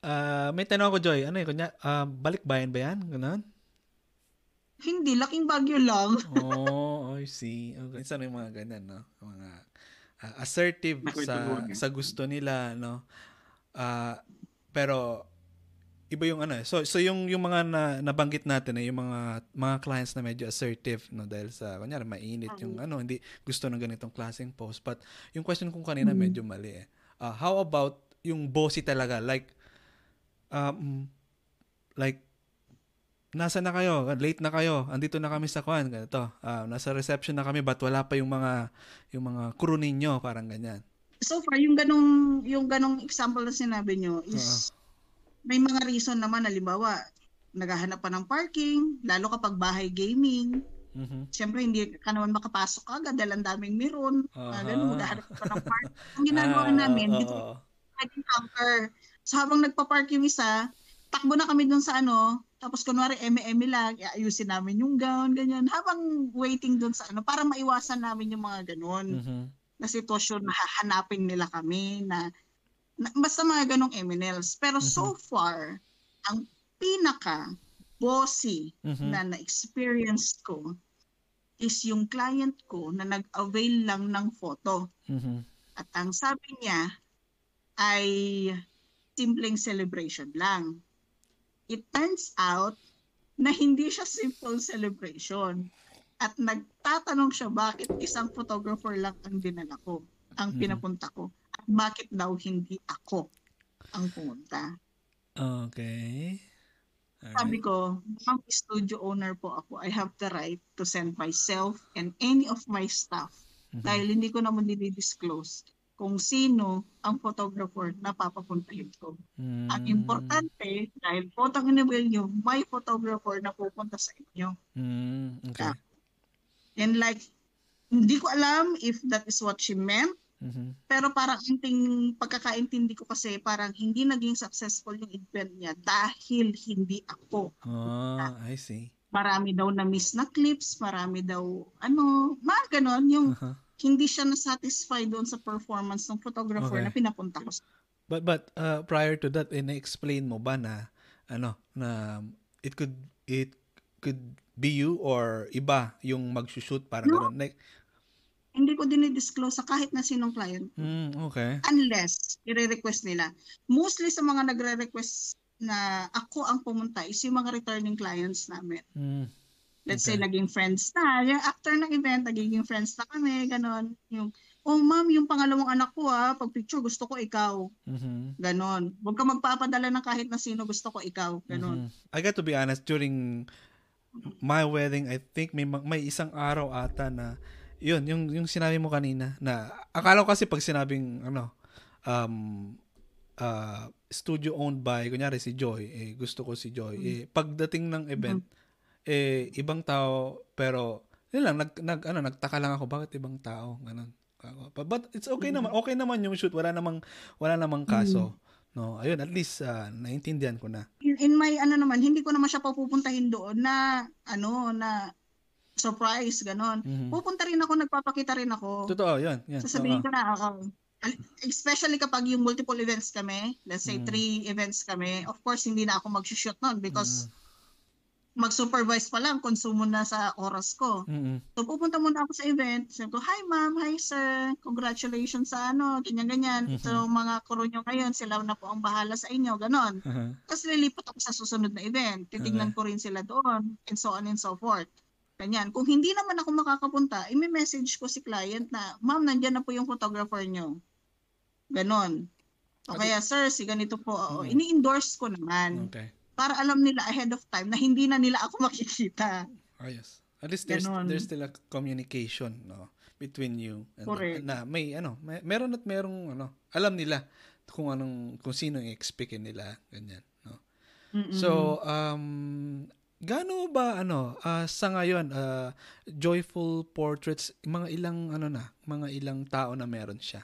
Uh, may tanong ako, Joy. Ano yun? Kunya, uh, balik bayan ba yan? Ganun? Hindi, laking bagyo lang. *laughs* oh, I see. Okay. Minsan may mga ganyan, no? Mga uh, assertive sa sa gusto nila, no? Uh, pero iba yung ano, eh. so so yung yung mga na, nabanggit natin eh, yung mga mga clients na medyo assertive no dahil sa kunyari mainit yung ano, hindi gusto ng ganitong klaseng post. But yung question kong kanina mm-hmm. medyo mali eh. Uh, how about yung bossy talaga like um, like, nasa na kayo? Late na kayo. Andito na kami sa kwan. Ganito. Uh, nasa reception na kami, but wala pa yung mga, yung mga crew ninyo? Parang ganyan. So far, yung ganong, yung ganong example na sinabi nyo is, uh-huh. may mga reason naman, halimbawa, naghahanap pa ng parking, lalo kapag bahay gaming. Mm-hmm. Siyempre, hindi ka naman makapasok agad dahil ang daming meron. Uh-huh. Uh, ganun, maghahanap pa ng parking. *laughs* Ang ginagawa uh, namin, uh-huh. dito, counter. So habang nagpa-park yung isa, takbo na kami dun sa ano, tapos kunwari eme-eme lang, ayusin namin yung gown, ganyan. Habang waiting dun sa ano, para maiwasan namin yung mga ganun mm-hmm. na sitwasyon na hahanapin nila kami na, na basta mga ganong eminels. Pero mm-hmm. so far, ang pinaka bossy mm-hmm. na na-experience ko is yung client ko na nag-avail lang ng photo. Mm-hmm. At ang sabi niya ay simpleng celebration lang it turns out na hindi siya simple celebration. At nagtatanong siya bakit isang photographer lang ang dinala ko, ang mm-hmm. pinapunta ko. At bakit daw hindi ako ang pumunta. Okay. Alright. Sabi ko, ang studio owner po ako, I have the right to send myself and any of my staff mm-hmm. dahil hindi ko naman dinidisclose kung sino ang photographer na papapuntahin ko. Mm. Ang importante, dahil photo renewal nyo, may photographer na pupunta sa inyo. Mm. Okay. Uh, and like, hindi ko alam if that is what she meant, mm-hmm. pero parang inting pagkakaintindi ko kasi parang hindi naging successful yung event niya dahil hindi ako. Oh, I see. Marami daw na miss na clips, marami daw, ano, mga ganon, yung uh-huh hindi siya na-satisfy doon sa performance ng photographer okay. na pinapunta ko. But but uh, prior to that, ina-explain mo ba na ano na it could it could be you or iba yung mag-shoot para no. gano'n? Like, hindi ko dinidisclose sa kahit na sinong client. Mm, okay. Unless, i-request nila. Mostly sa mga nagre-request na ako ang pumunta is yung mga returning clients namin. Mm. Let's okay. say, naging friends na. Yung after ng event, naging friends na kami, ganon. Yung, oh ma'am, yung pangalawang anak ko ha, pag picture gusto ko ikaw. Mm-hmm. Ganon. Huwag ka magpapadala ng kahit na sino gusto ko ikaw. Ganon. Mm-hmm. I got to be honest, during my wedding, I think may may isang araw ata na yun, yung yung sinabi mo kanina na akala ko kasi pag sinabing ano um uh, studio owned by kunyari si Joy, eh gusto ko si Joy. Mm-hmm. Eh pagdating ng event, mm-hmm eh ibang tao pero yun lang nag, nag ano nagtaka lang ako bakit ibang tao ganun but it's okay mm-hmm. naman okay naman yung shoot wala namang wala namang kaso mm-hmm. no ayun at least uh, naintindihan ko na in, in my ano naman hindi ko naman siya papupuntahin doon na ano na surprise ganon mm-hmm. pupunta rin ako nagpapakita rin ako totoo yun yan sasabihin ko na ako especially kapag yung multiple events kami let's say mm-hmm. three events kami of course hindi na ako mag-shoot noon because mm-hmm mag-supervise pa lang, konsumo na sa oras ko. Mm-hmm. So pupunta muna ako sa event, sabi ko, hi ma'am, hi sir, congratulations sa ano, ganyan-ganyan. Mm-hmm. So mga crew nyo ngayon, sila na po ang bahala sa inyo, ganon. Uh-huh. Tapos lilipat ako sa susunod na event, titignan okay. ko rin sila doon, and so on and so forth. Ganyan. Kung hindi naman ako makakapunta, i-message ko si client na, ma'am, nandiyan na po yung photographer nyo. Ganon. O kaya, sir, si ganito po. Mm-hmm. Ini-endorse ko naman. Okay para alam nila ahead of time na hindi na nila ako *laughs* makikita. Oh, yes. At least there's Ganon. there's still a communication no between you and Correct. na may ano, may, meron at merong ano, alam nila kung anong kung sino yung expect nila ganyan, no. Mm-mm. So um gaano ba ano uh, sa ngayon uh, joyful portraits mga ilang ano na mga ilang tao na meron siya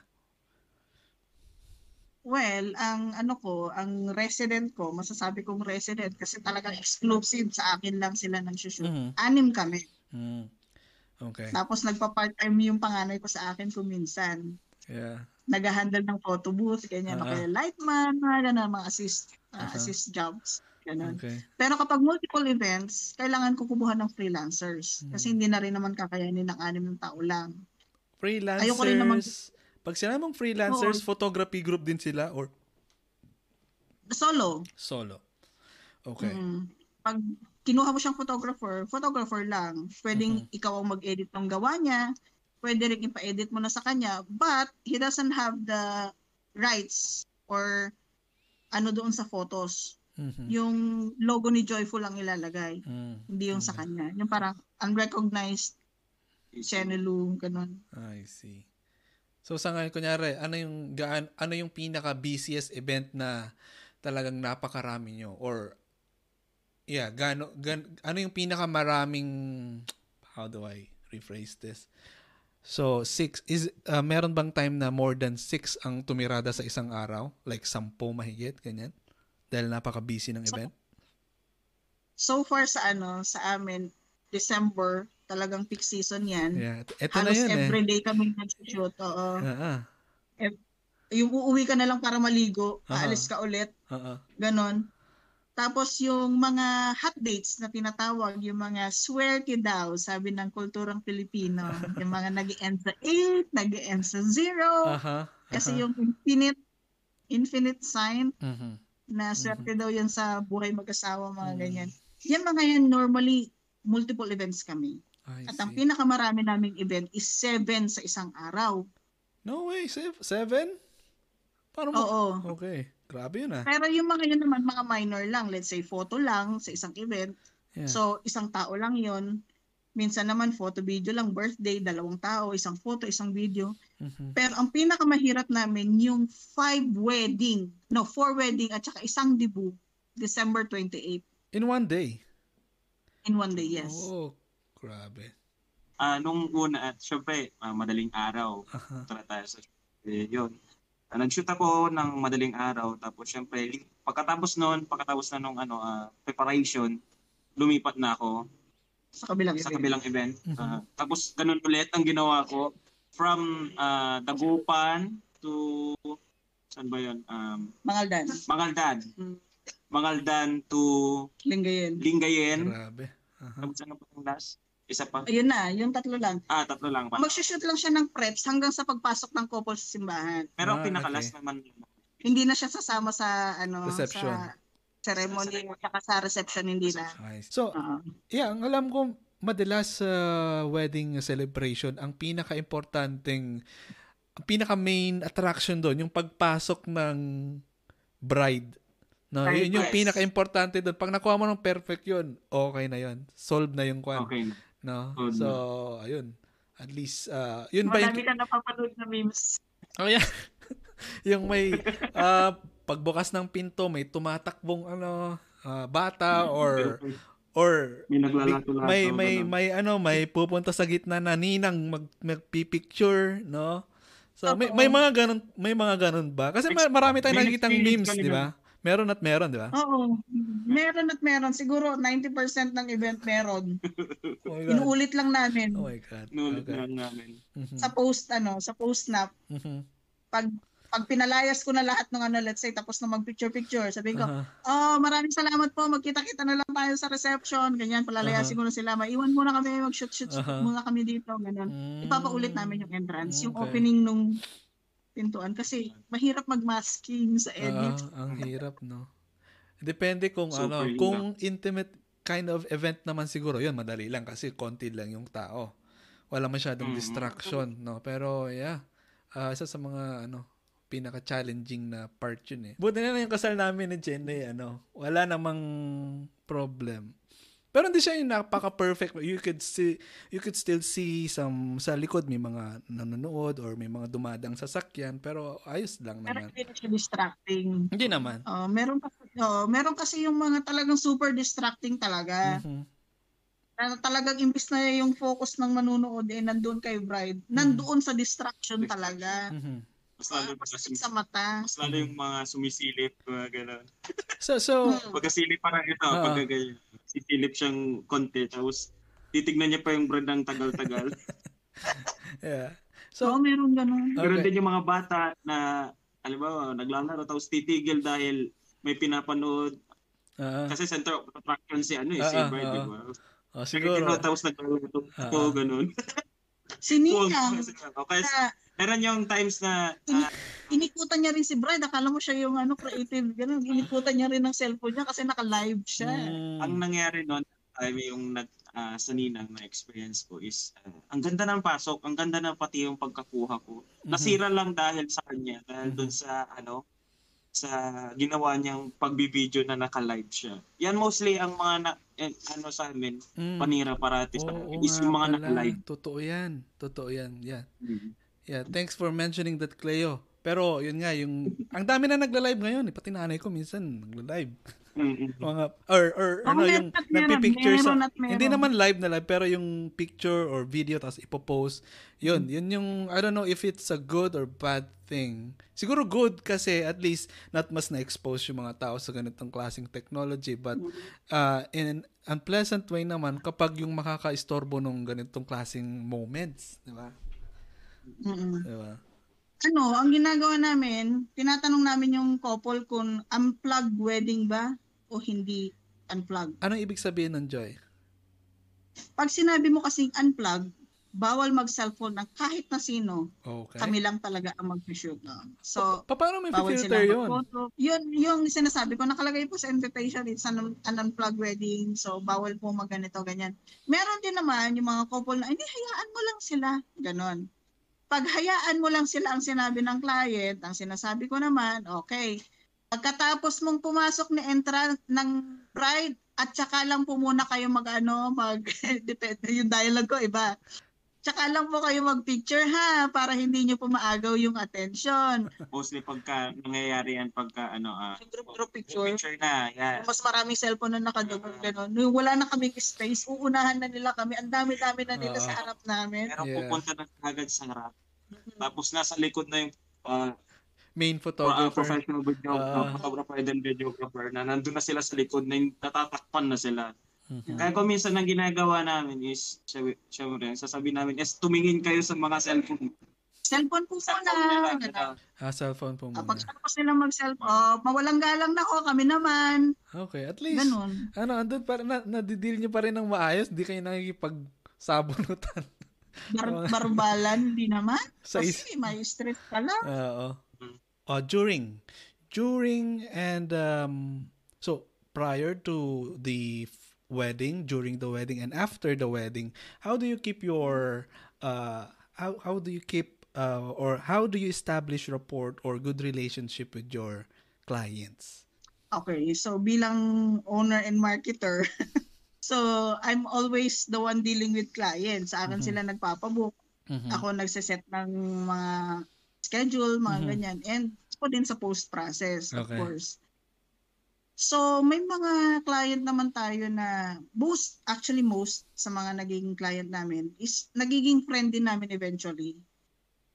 Well, ang ano ko, ang resident ko, masasabi kong resident kasi talagang exclusive sa akin lang sila nang shoot. Mm-hmm. Anim kami. Mm. Okay. Tapos nagpa-part-time yung panganay ko sa akin kung minsan. Yeah. Nag-handle ng photo booth, ganyan, uh-huh. kaya lightman, mga ganun, mga assist, uh, uh-huh. assist jobs. Ganun. Okay. Pero kapag multiple events, kailangan ko kumuha ng freelancers. Hmm. Kasi hindi na rin naman kakayanin ng anim ng tao lang. Freelancers? Ayoko rin naman pag sinamang freelancers, Oo. photography group din sila or Solo. solo? Okay. Mm. Pag kinuha mo siyang photographer, photographer lang. Pwedeng Mhm. ikaw ang mag-edit ng gawa niya. Pwede rin ipa-edit mo na sa kanya. But he doesn't have the rights or ano doon sa photos. Mm-hmm. Yung logo ni Joyful ang ilalagay. Mm-hmm. Hindi yung mm-hmm. sa kanya. Yung parang unrecognized Chenelu, ganun. I see. So sa ngayon, kunyari, ano yung, gaan, ano yung pinaka-busiest event na talagang napakarami nyo? Or, yeah, gano, gan, ano yung pinaka-maraming, how do I rephrase this? So, six, is, uh, meron bang time na more than six ang tumirada sa isang araw? Like, sampo mahigit, ganyan? Dahil napaka-busy ng event? So, so far sa ano, sa amin, December, talagang peak season yan. Yeah. Ito Halos na yun every eh. day kami nag-shoot. Oo. Uh-huh. yung uuwi ka na lang para maligo, uh-huh. aalis ka ulit. Uh-huh. Ganon. Tapos yung mga hot dates na tinatawag, yung mga swerte daw, sabi ng kulturang Pilipino, *laughs* yung mga nag end sa 8, nag end sa 0. Uh-huh. Uh-huh. Kasi yung infinite infinite sign, uh-huh na swerte mm-hmm. daw yan sa buhay mag-asawa, mga mm. ganyan. Yan mga yan, normally, multiple events kami. I At see. ang pinakamarami naming event is seven sa isang araw. No way, seven? Mo? Oo. Okay. Grabe yun ah. Pero yung mga yun naman, mga minor lang. Let's say, photo lang sa isang event. Yeah. So, isang tao lang yon Minsan naman photo video lang, birthday, dalawang tao, isang photo, isang video. Mm-hmm. Pero ang pinakamahirap namin yung five wedding, no, four wedding at saka isang debut, December 28. In one day? In one day, yes. Oh, grabe. Uh, nung una, at syempre, uh, madaling araw. Uh-huh. Tara tayo sa eh, yun. Uh, nag-shoot ako ng madaling araw. Tapos syempre, pagkatapos noon, pagkatapos na nung ano, uh, preparation, lumipat na ako sa kabilang sa event. kabilang event. Mm-hmm. Uh, tapos ganun ulit ang ginawa ko from uh, Dagupan to saan ba 'yon? Um Mangaldan. Mangaldan. Mm. Mangaldan to Lingayen. Lingayen. Grabe. Uh-huh. Tapos ano pa yung last? Isa pa? Ayun na, yung tatlo lang. Ah, tatlo lang pa. Mag-shoot lang siya ng preps hanggang sa pagpasok ng couple sa simbahan. Pero ah, pinaka-last okay. naman. Hindi na siya sasama sa ano Reception. sa ceremony at sa reception hindi na. So, uh-huh. yeah, ang alam ko madalas sa uh, wedding celebration, ang pinaka-importanting ang pinaka-main attraction doon, yung pagpasok ng bride. No, yun yung pinaka-importante doon. Pag nakuha mo ng perfect yun, okay na yun. Solve na yung kwan. Okay No? Oh, so, ayun. At least, uh, yun Madami ba yung... Madami ka napapanood na memes. Oh, yeah. *laughs* yung may uh, pagbukas ng pinto may tumatakbong ano uh, bata or or may may may, may ano may pupunta sa gitna na ninang mag magpi-picture no so may may mga ganun may mga ganun ba kasi marami tayong nakikitang memes di ba meron at meron di ba oo meron at meron siguro 90% ng event meron oh inuulit lang namin oh my god inuulit okay. lang namin mm-hmm. sa post ano sa post snap mm-hmm. pag pag pinalayas ko na lahat ng ano, let's say, tapos na mag-picture-picture, sabihin ko, uh-huh. oh, maraming salamat po, magkita-kita na lang tayo sa reception, ganyan, palalayasin uh-huh. ko na sila, maiwan muna kami, mag-shoot-shoot uh-huh. muna kami dito, ganyan. Mm-hmm. Ipapaulit namin yung entrance, okay. yung opening nung pintuan, kasi mahirap mag-masking sa edit. Uh, ang hirap, no? Depende kung Super ano, kung intimate kind of event naman siguro, yun, madali lang kasi konti lang yung tao. Wala masyadong mm-hmm. distraction, no? Pero, yeah, uh, isa sa mga, ano, pinaka-challenging na part yun eh. Buti na lang yung kasal namin ni Jen eh, ano, wala namang problem. Pero hindi siya yung napaka-perfect. You could see, you could still see some, sa likod may mga nanonood or may mga dumadang sasakyan, pero ayos lang naman. Pero hindi siya distracting. Hindi naman. Uh, meron, kasi, uh, meron kasi yung mga talagang super distracting talaga. Mm-hmm. Na talagang imbis na yung focus ng manunood eh nandoon kay bride, mm-hmm. nandoon sa distraction talaga. Mm-hmm. Mas lalo ah, mas sa mata. Mas lalo yung mga sumisilip, mga gano'n. *laughs* so, so... Hmm. Pagkasilip parang ito, uh, pag ganyan. Sisilip siyang konti, tapos titignan niya pa yung brand ng tagal-tagal. *laughs* yeah. So, oh, meron ganun. Okay. Meron din yung mga bata na, alam ba, naglalaro, tapos titigil dahil may pinapanood. Uh-huh. Kasi center of attraction si ano eh, uh-huh. si Bride, uh-huh. di ba? Oh, siguro. Tapos naglalaro, uh-huh. ganun. Si Nika. Okay, Meron yung times na... Uh, inikutan niya rin si Brad. Akala mo siya yung ano, creative. Ganun. Inikutan niya rin ng cellphone niya kasi naka-live siya. Mm. Ang nangyari noon, time yung nag, uh, sa ninang na experience ko is uh, ang ganda ng pasok, ang ganda ng pati yung pagkakuha ko. Mm-hmm. Nasira lang dahil sa kanya, dahil mm-hmm. doon sa ano, sa ginawa niyang pagbibideo na naka-live siya. Yan mostly ang mga na, eh, ano sa amin, mm. panira parati sa oh, is yung mga naka-live. Totoo yan. Totoo yan. Yeah. Mm-hmm. Yeah, thanks for mentioning that, Cleo. Pero yun nga, yung ang dami na nagla-live ngayon, eh. pati nanay ko minsan nagla-live. *laughs* mga or or oh, ano yung nagpi-picture sa hindi naman live na live pero yung picture or video tapos ipo-post yun yun yung I don't know if it's a good or bad thing siguro good kasi at least not mas na-expose yung mga tao sa ganitong klaseng technology but uh, in an unpleasant way naman kapag yung makaka-istorbo nung ganitong klaseng moments di ba di ba ano, ang ginagawa namin, tinatanong namin yung couple kung unplugged wedding ba o hindi unplug. Anong ibig sabihin ng Joy? Pag sinabi mo kasing unplug, bawal mag-cellphone ng kahit na sino. Okay. Kami lang talaga ang mag-shoot. So, pa- paano may filter yun? Yun, yung sinasabi ko, nakalagay po sa invitation, it's an, an unplugged wedding, so bawal po magganito, ganyan. Meron din naman yung mga couple na, hindi, hayaan mo lang sila. Ganon. Pag hayaan mo lang sila ang sinabi ng client, ang sinasabi ko naman, okay, Pagkatapos mong pumasok ni entrance ng bride at saka lang po muna kayo mag-ano, mag *laughs* depende yung dialogue ko iba. Tsaka lang po kayo mag-picture ha para hindi niyo po maagaw yung attention. Mostly pagka nangyayari yan pagka ano ah uh, group group picture. Picture na, yeah. Mas maraming cellphone na nakadugong uh, gano'n. Nung wala na kaming space, uunahan na nila kami. Ang dami-dami na nila uh, sa harap namin. Pero yeah. pupunta na agad sa harap. Mm-hmm. Tapos nasa likod na yung uh, main photographer. Uh, professional video, uh, photographer and videographer na nandun na sila sa likod na natatakpan na sila. Mm-hmm. Kaya kung minsan ang ginagawa namin is, syempre, sasabihin namin is tumingin kayo sa mga cellphone. Cellphone po muna. Ah, cellphone po muna. Kapag tapos nila mag-cellphone, oh, mawalang galang na ko, kami naman. Okay, at least, Ganun. ano, andun pa, na, nadideal nyo pa rin ng maayos, di kayo nakikipag-sabunutan. *laughs* Bar- barbalan, hindi naman. *laughs* Sa Kasi may stress ka lang. Oo. Uh, uh, during during and um, so prior to the wedding during the wedding and after the wedding how do you keep your uh, how, how do you keep uh, or how do you establish rapport or good relationship with your clients okay so bilang owner and marketer *laughs* so i'm always the one dealing with clients sa akin mm-hmm. sila nagpapabook mm-hmm. ako nagse-set ng mga schedule, mga mm-hmm. ganyan. And po din sa post process, okay. of course. So, may mga client naman tayo na most, actually most sa mga naging client namin is nagiging friend din namin eventually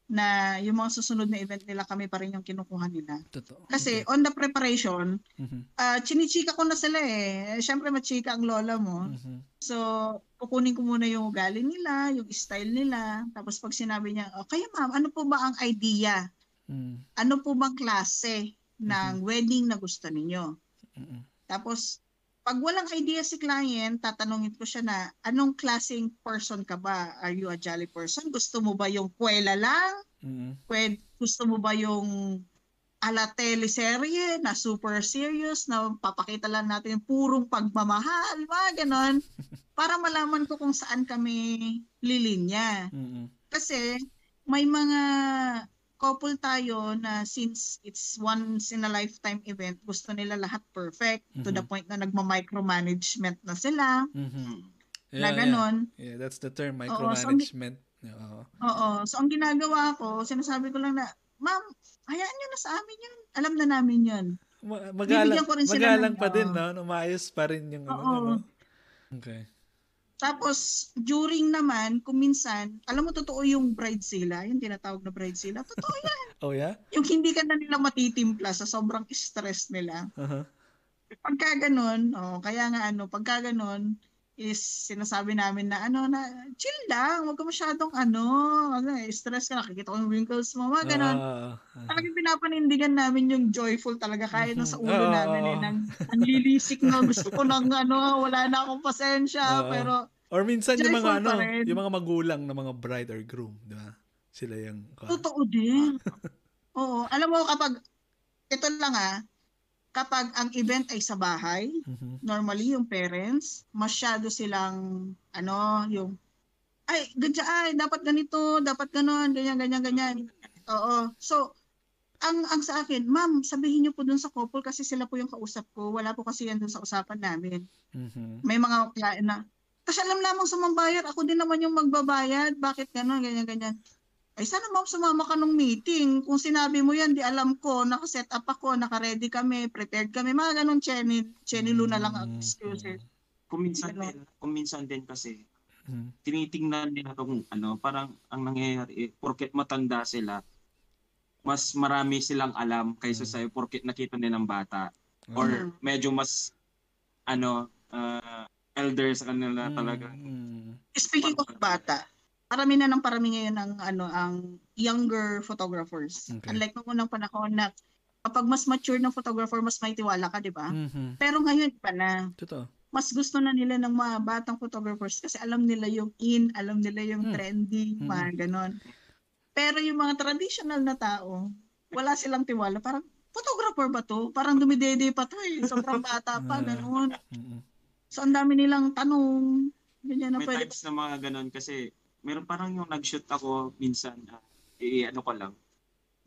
na yung mga susunod na event nila kami pa rin yung kinukuha nila. Totoo. Kasi okay. on the preparation, mm-hmm. uh, chinichika ko na sila eh. Siyempre machika ang lola mo. Mm-hmm. So, kukunin ko muna yung ugali nila, yung style nila. Tapos pag sinabi niya, okay oh, ma'am, ano po ba ang idea? Mm. Ano po bang klase ng mm-hmm. wedding na gusto ninyo? Mm-hmm. Tapos pag walang idea si client, tatanungin ko siya na, anong klaseng person ka ba? Are you a jolly person? Gusto mo ba yung kwela lang? Mm-hmm. Pwede, gusto mo ba yung ala teleserye na super serious na papakita lang natin yung purong pagmamahal, mga ganon. *laughs* para malaman ko kung saan kami lilinya. Mm-hmm. Kasi may mga couple tayo na since it's once in a lifetime event, gusto nila lahat perfect mm-hmm. to the mm-hmm. point na nagma-micromanagement na sila. Mm-hmm. Yeah, na ganon. Yeah. yeah, that's the term, micromanagement. Oo, so, oo. So, ang ginagawa ko, sinasabi ko lang na, ma'am, hayaan nyo na sa amin yun. Alam na namin yun. Magalang, ko rin sila magalang ng, pa din, no? Umayos pa rin yung ano, no? Okay. Tapos, during naman, kung minsan, alam mo, totoo yung bride sila, yung tinatawag na bride sila, totoo yan. *laughs* oh, yeah? Yung hindi ka na nila matitimpla sa sobrang stress nila. Uh-huh. Pagka ganun, oh, kaya nga ano, pagka ganun, is sinasabi namin na ano na chill lang, wag ka masyadong ano, ano stress ka, nakikita ko yung wrinkles mo, mga ganun. Uh, uh, Talagang pinapanindigan namin yung joyful talaga kahit na sa ulo uh, namin eh, nang ang lilisik na gusto ko nang ano, wala na akong pasensya, *laughs* uh, pero Or minsan yung mga ano, yung mga magulang na mga bride or groom, di ba? Sila yung... Totoo din. *laughs* Oo. Alam mo kapag, ito lang ah, kapag ang event ay sa bahay, mm-hmm. normally yung parents, masyado silang, ano, yung, ay, ganyan, ay, dapat ganito, dapat ganon, ganyan, ganyan, ganyan. Oo. So, ang ang sa akin, ma'am, sabihin niyo po dun sa couple kasi sila po yung kausap ko. Wala po kasi yan dun sa usapan namin. Mm-hmm. May mga klient na, kasi alam lamang sa mambayad, ako din naman yung magbabayad. Bakit gano'n, ganyan, ganyan. Ay sana ma'am, sumama ka ng meeting. Kung sinabi mo yan, di alam ko, naka-set up ako, naka-ready kami, prepared kami. Mga ganun, Chenny, Chenny Luna lang ang excuses. Kuminsan din, kuminsan din kasi, hmm. tinitingnan nila itong ano, parang ang nangyayari, eh, porket matanda sila, mas marami silang alam kaysa mm. sa'yo porket nakita nilang bata. Mm. Or medyo mas ano uh, elder sa kanila mm. talaga. Speaking of bata, parami na ng parami ngayon ang ano ang younger photographers. Okay. Unlike nung unang panahon na kapag mas mature ng photographer, mas may tiwala ka, di ba? Mm-hmm. Pero ngayon pa na. Totoo. Mas gusto na nila ng mga batang photographers kasi alam nila yung in, alam nila yung mm. trending, mm. mga ganon. Pero yung mga traditional na tao, wala silang tiwala. Parang, photographer ba to? Parang dumidede pa to eh. Sobrang bata pa, *laughs* gano'n. So, ang dami nilang tanong. Ganyan na May pwede. types na mga gano'n kasi meron parang yung nag-shoot ako minsan, uh, eh, ano ko lang,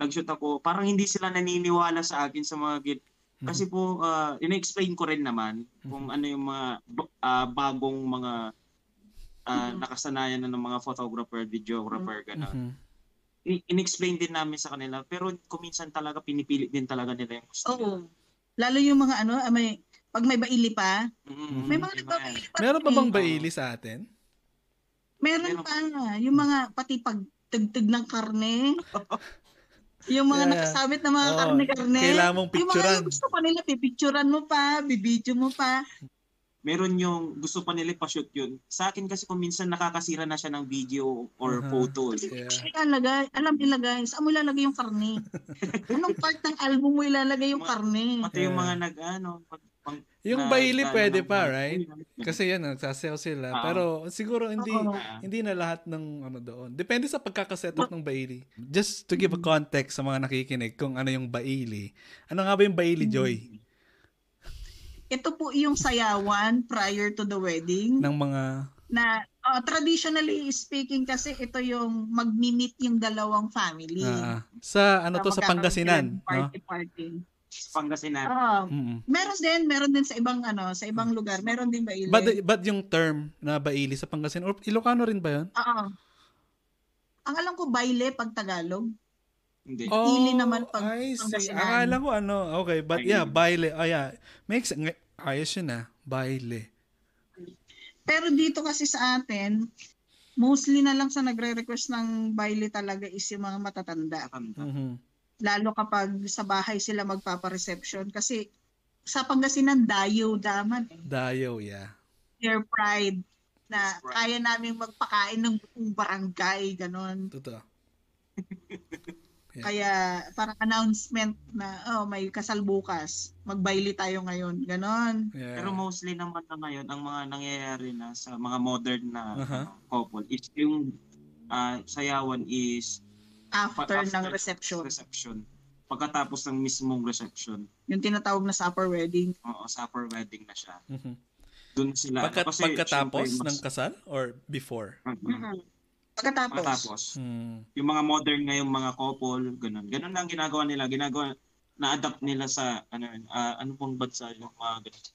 nag-shoot ako, parang hindi sila naniniwala sa akin sa mga git. Kasi po, uh, ina-explain ko rin naman kung ano yung mga uh, bagong mga uh, nakasanayan na ng mga photographer, videographer, gano'n. Mm-hmm in-explain din namin sa kanila pero kuminsan talaga pinipili din talaga nila yung gusto. Oo. Lalo yung mga ano, may pag may baili pa. Mm-hmm. May mga nagbabaili pa. Meron pa bang baili sa atin? Meron, Meron pa. Yung mga pati pag tagtag ng karne. *laughs* yung mga yeah. nakasabit na mga oh, karne-karne. Kailangan mong picturean. Yung mga gusto pa nila, pipicturean mo pa, bibidyo mo pa meron yung gusto pa nila pa-shoot yun. Sa akin kasi kung minsan nakakasira na siya ng video or uh-huh. photo. Yeah. Ilalagay, alam ilalagay, saan mo ilalagay yung karne? *laughs* Anong part ng album mo ilalagay yung karne? Pati yeah. yung mga nag, ano, yung na, baili pwede pa, right? Kasi yan, nagsasayaw sila. Uh-huh. Pero siguro hindi uh-huh. hindi na lahat ng ano doon. Depende sa pagkakasetup ng baili. Just to give a context sa mga nakikinig kung ano yung baili. Ano nga ba yung baili, Joy? Hmm ito po yung sayawan prior to the wedding. Ng mga... Na uh, traditionally speaking kasi ito yung magmi-meet yung dalawang family. Uh, sa ano to sa Pangasinan, party no? party. Pangasinan. Uh, mm-hmm. Meron din, meron din sa ibang ano, sa ibang lugar. Meron din baili. But but yung term na baili sa Pangasinan or Ilocano rin ba 'yon? Oo. Ang alam ko baile pag Tagalog. Hindi. Oh, Ili naman pag I see. Akala ko ano, okay. But yeah, baile. Oh yeah. Makes, ayos yun ah. Baile. Pero dito kasi sa atin, mostly na lang sa nagre-request ng baile talaga is yung mga matatanda. Mm-hmm. Lalo kapag sa bahay sila magpapa-reception. Kasi sa Pangasinan, dayo daman. Eh. Dayo, yeah. Their pride na kaya namin magpakain ng buong barangay, ganon. Totoo. *laughs* Yeah. Kaya parang announcement na oh may kasal bukas, magbaili tayo ngayon, ganon. Yeah. Pero mostly naman na ngayon ang mga nangyayari na sa mga modern na uh-huh. uh, couple is yung uh, sayawan is after, after ng reception. Reception. Pagkatapos ng mismong reception. Yung tinatawag na supper wedding. Oo, supper wedding na siya. Uh-huh. Doon sila. Pagkat, kasi, pagkatapos mas... ng kasal or before? Uh-huh. uh-huh. Pagkatapos. Pagkatapos. Hmm. Yung mga modern ngayong mga couple, ganun. Ganun lang ginagawa nila. Ginagawa, na-adapt nila sa, ano, uh, ano pong bansa yung mga ganun.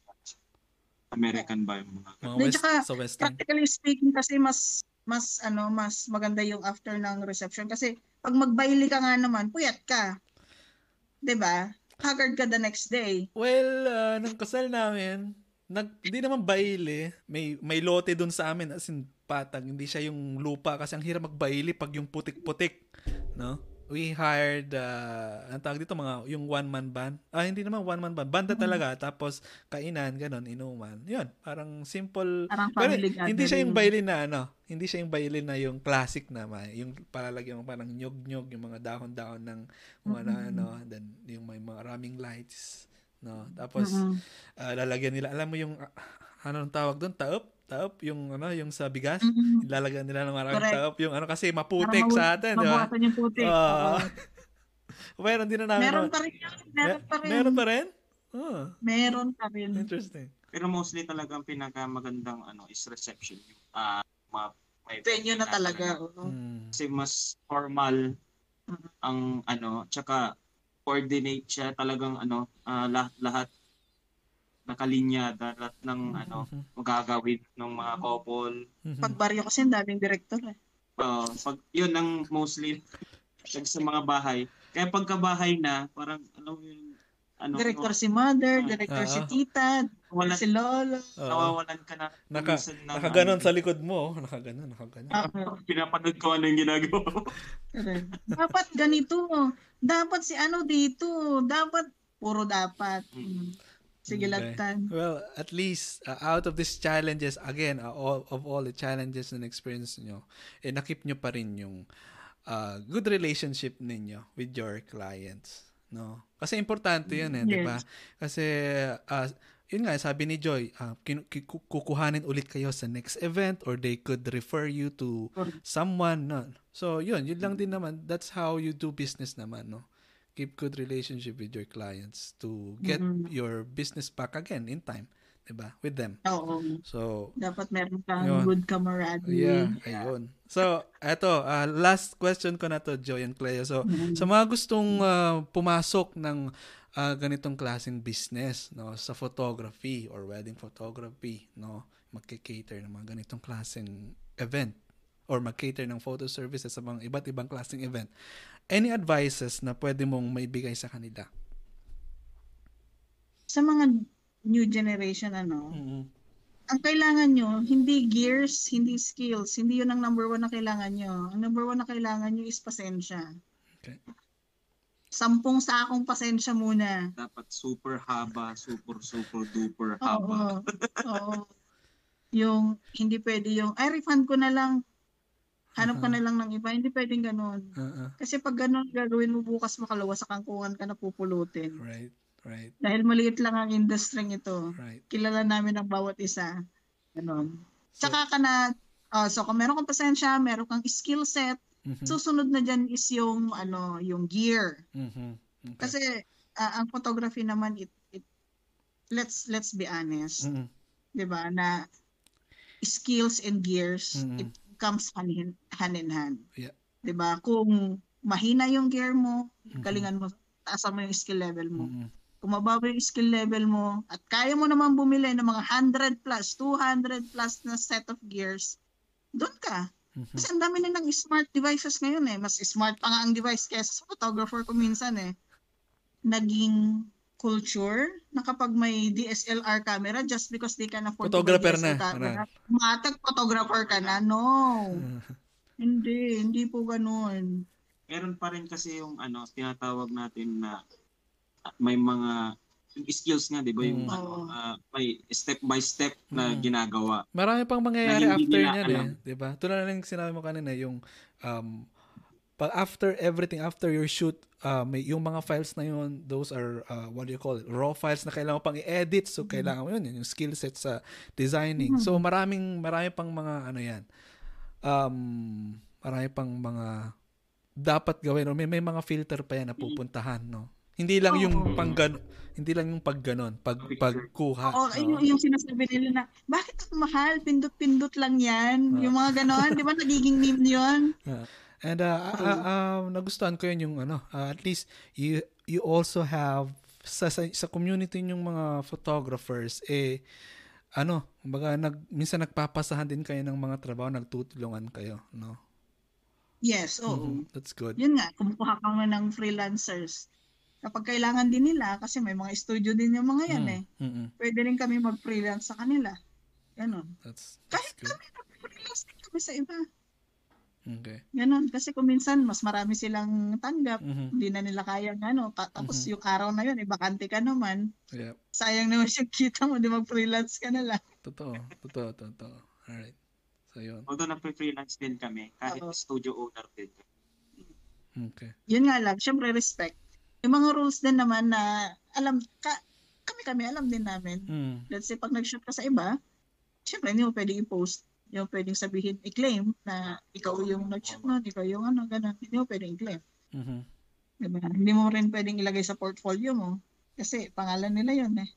American ba yung mga ganun? West, tsaka, sa Western. Practically speaking kasi mas, mas, ano, mas maganda yung after ng reception. Kasi pag magbaili ka nga naman, puyat ka. 'Di ba? Haggard ka the next day. Well, uh, nung kasal namin, nag, hindi naman baile. May, may lote dun sa amin. As in, patag, hindi siya yung lupa kasi ang hirap magbaili pag yung putik-putik, no? We hired, uh, ang tawag dito, mga, yung one-man band. Ah, hindi naman one-man band. Banda mm-hmm. talaga. Tapos, kainan, ganon, inuman. Yun, parang simple. Parang pero, hindi siya yung violin na, ano, hindi siya yung violin na yung classic na, yung palalagyan mo parang nyog-nyog, yung mga dahon-dahon ng mga mm-hmm. ano, then yung may mga raming lights, no? Tapos, mm-hmm. uh, lalagyan nila, alam mo yung, uh, ano tawag doon, taop? taop yung ano yung sa bigas? Mm-hmm. ilalagyan nila ng maraming Correct. taop yung ano kasi maputik Para sa atin di ba? yung putik. Uh, *laughs* meron din na namin meron pa rin meron pa rin. Meron pa rin? Oh. meron pa rin. Interesting. Pero mostly talaga ang pinakamagandang ano is reception uh, ma may venue na talaga, talaga. Uh, hmm. kasi mas formal mm-hmm. ang ano tsaka coordinate siya talagang ano uh, lahat lahat nakalinya lahat ng ano mm-hmm. magagawin ng mga couple. Mm-hmm. Pag baryo kasi ang daming director eh. Uh, pag yun ang mostly pag sa mga bahay. Kaya pagka bahay na, parang ano yung ano, director no? si mother, uh, director uh, si tita, wala si lolo. Uh, nawawalan ka na. Naka, na, nakaganon sa likod mo. Nakaganon, nakaganon. Uh, *laughs* Pinapanood ko ano yung ginagawa dapat ganito. Dapat si ano dito. Dapat, puro dapat. Mm. Sige, okay. lagtan. Well, at least uh, out of these challenges, again, uh, all, of all the challenges and experience nyo, eh, nakip nyo pa rin yung uh, good relationship ninyo with your clients. No? Kasi importante yun eh, yes. di ba? Kasi, uh, yun nga, sabi ni Joy, uh, kukuhanin ulit kayo sa next event or they could refer you to someone. No? So, yun, yun lang din naman. That's how you do business naman, no? Keep good relationship with your clients to get mm-hmm. your business back again in time. Diba? With them. Oo. So, dapat meron kang yun. good camaraderie. Yeah, ayun. So, eto, uh, last question ko na to, Joy and Clea. So, mm-hmm. sa mga gustong uh, pumasok ng uh, ganitong klaseng business, no, sa photography or wedding photography, no, magke-cater ng mga ganitong klaseng event or mag-cater ng photo services sa mga iba't ibang klaseng event any advices na pwede mong maibigay sa kanila? Sa mga new generation, ano, mm-hmm. ang kailangan nyo, hindi gears, hindi skills, hindi yun ang number one na kailangan nyo. Ang number one na kailangan nyo is pasensya. Okay. Sampung sa akong pasensya muna. Dapat super haba, super, super, duper haba. Oo. oo. *laughs* yung, hindi pwede yung, ay, refund ko na lang Hanap ka na lang ng iba. Hindi pwedeng ganun. Uh-huh. Kasi pag ganun gagawin mo bukas makalawa sa kangkungan ka na pupulutin. Right. Right. Dahil maliit lang ang industry ito. Right. Kilala namin ang bawat isa. Ganun. So, Tsaka ka na, uh, so kung meron kang pasensya, meron kang skill set, mm-hmm. susunod na dyan is yung, ano, yung gear. Mm-hmm. Okay. Kasi uh, ang photography naman, it, it, let's let's be honest. Mm-hmm. 'Di ba na skills and gears, mm-hmm. it comes hand in hand. In hand. Yeah. 'Di ba? Kung mahina yung gear mo, mm-hmm. galingan mo, taasan mo yung skill level mo. Mm-hmm. Kung mababa yung skill level mo at kaya mo naman bumili ng mga 100 plus, 200 plus na set of gears, doon ka. Mm-hmm. Kasi ang dami na ng smart devices ngayon eh. Mas smart pa nga ang device kaysa sa photographer ko minsan eh. Naging culture na kapag may DSLR camera just because they can afford photographer to buy DSLR na. camera, matag photographer ka na. No. *laughs* hindi, hindi po ganoon. Meron pa rin kasi yung ano, tinatawag natin na may mga yung skills nga, di ba? Yung mm. ano, uh, may step by step na mm. ginagawa. Marami pang mangyayari after niyan eh. Di ba? Tulad na ng sinabi mo kanina, yung um, pag after everything, after your shoot, uh, may, yung mga files na yun, those are, uh, what do you call it, raw files na kailangan pang i-edit. So, mm-hmm. kailangan mo yun, yung skill set sa designing. Mm-hmm. So, maraming, marami pang mga, ano yan, um, marami pang mga dapat gawin. O may, may mga filter pa yan na pupuntahan, no? Hindi lang oh. yung panggan hindi lang yung pagganon, pag pagkuha. Oo, oh, yung, yung sinasabi nila na, bakit mahal? Pindot-pindot lang yan. Uh. Yung mga ganon, di ba nagiging meme yun? Uh. And uh, uh, uh, nagustuhan ko yun yung ano, uh, at least you you also have sa, sa, sa community yung mga photographers eh ano, baga nag minsan nagpapasahan din kayo ng mga trabaho, nagtutulungan kayo, no? Yes, oo. Mm-hmm. That's good. Yun nga, kumukuha ka ng freelancers. Kapag kailangan din nila, kasi may mga studio din yung mga yan mm, eh. Mm-hmm. Pwede rin kami mag-freelance sa kanila. Ganon. That's, that's Kahit good. kami mag-freelance din kami sa iba. Okay. Ganon. Kasi kung minsan, mas marami silang tanggap. Mm-hmm. Hindi na nila kaya ano. Tapos mm-hmm. yung araw na yun, eh, ka naman. Yep. Sayang naman yung kita mo, di mag-freelance ka na lang. Totoo. Totoo, totoo. Alright. So, yun. Although nag-freelance din kami, kahit Oo. studio owner din. Okay. Yun nga lang, syempre respect. Yung mga rules din naman na alam, ka, kami kami alam din namin. Mm. Let's say pag nag-shoot ka sa iba, syempre hindi mo pwedeng i-post yung pwedeng sabihin, i-claim na ikaw yung nag-shoot nun, ikaw yung ano, gano'n. Hindi mo pwedeng i-claim. Mm-hmm. Diba? Hindi mo rin pwedeng ilagay sa portfolio mo kasi pangalan nila yun eh.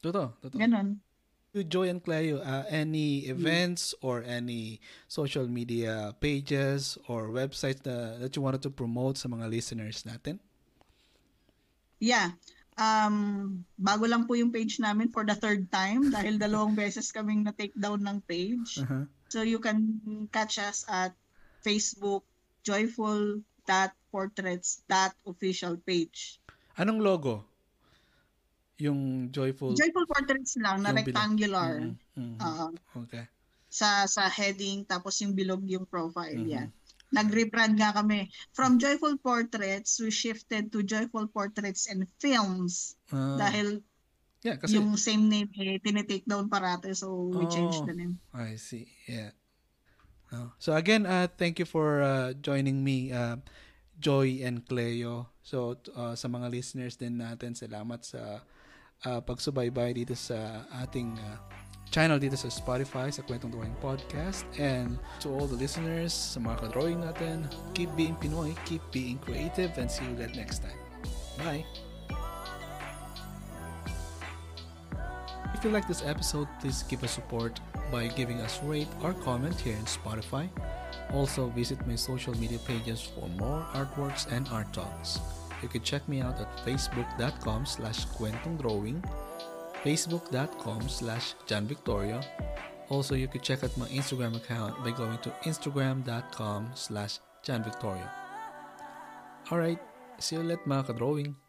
Totoo, totoo. Ganon. To Joy and Cleo, uh, any events or any social media pages or websites na, that you wanted to promote sa mga listeners natin? Yeah. Um, bago lang po yung page namin for the third time *laughs* dahil dalawang beses kaming na-take down ng page. Uh-huh. So you can catch us at Facebook joyful.portraits.official page. Anong logo? Yung Joyful Joyful Portraits lang na rectangular. Mm-hmm. Mm-hmm. Uh, okay. Sa sa heading tapos yung bilog yung profile mm-hmm. yan. Nag-rebrand nga kami. From Joyful Portraits, we shifted to Joyful Portraits and Films. Uh, dahil yeah, kasi, yung same name eh, tinitake down parate so we oh, changed the name. I see. Yeah. Oh. So again, uh, thank you for uh, joining me, uh, Joy and Cleo. So uh, sa mga listeners din natin, salamat sa uh, pagsubaybay dito sa ating uh, channel dito sa Spotify, sa Kwentong Drawing Podcast. And to all the listeners, sa mga ka-drawing natin, keep being Pinoy, keep being creative, and see you again next time. Bye! If you like this episode, please give us support by giving us rate or comment here in Spotify. Also, visit my social media pages for more artworks and art talks. You can check me out at facebook.com slash kwentongdrawing, facebook.com slash janvictoria. Also, you can check out my Instagram account by going to instagram.com slash janvictoria. Alright, see you later mga ka-drawing.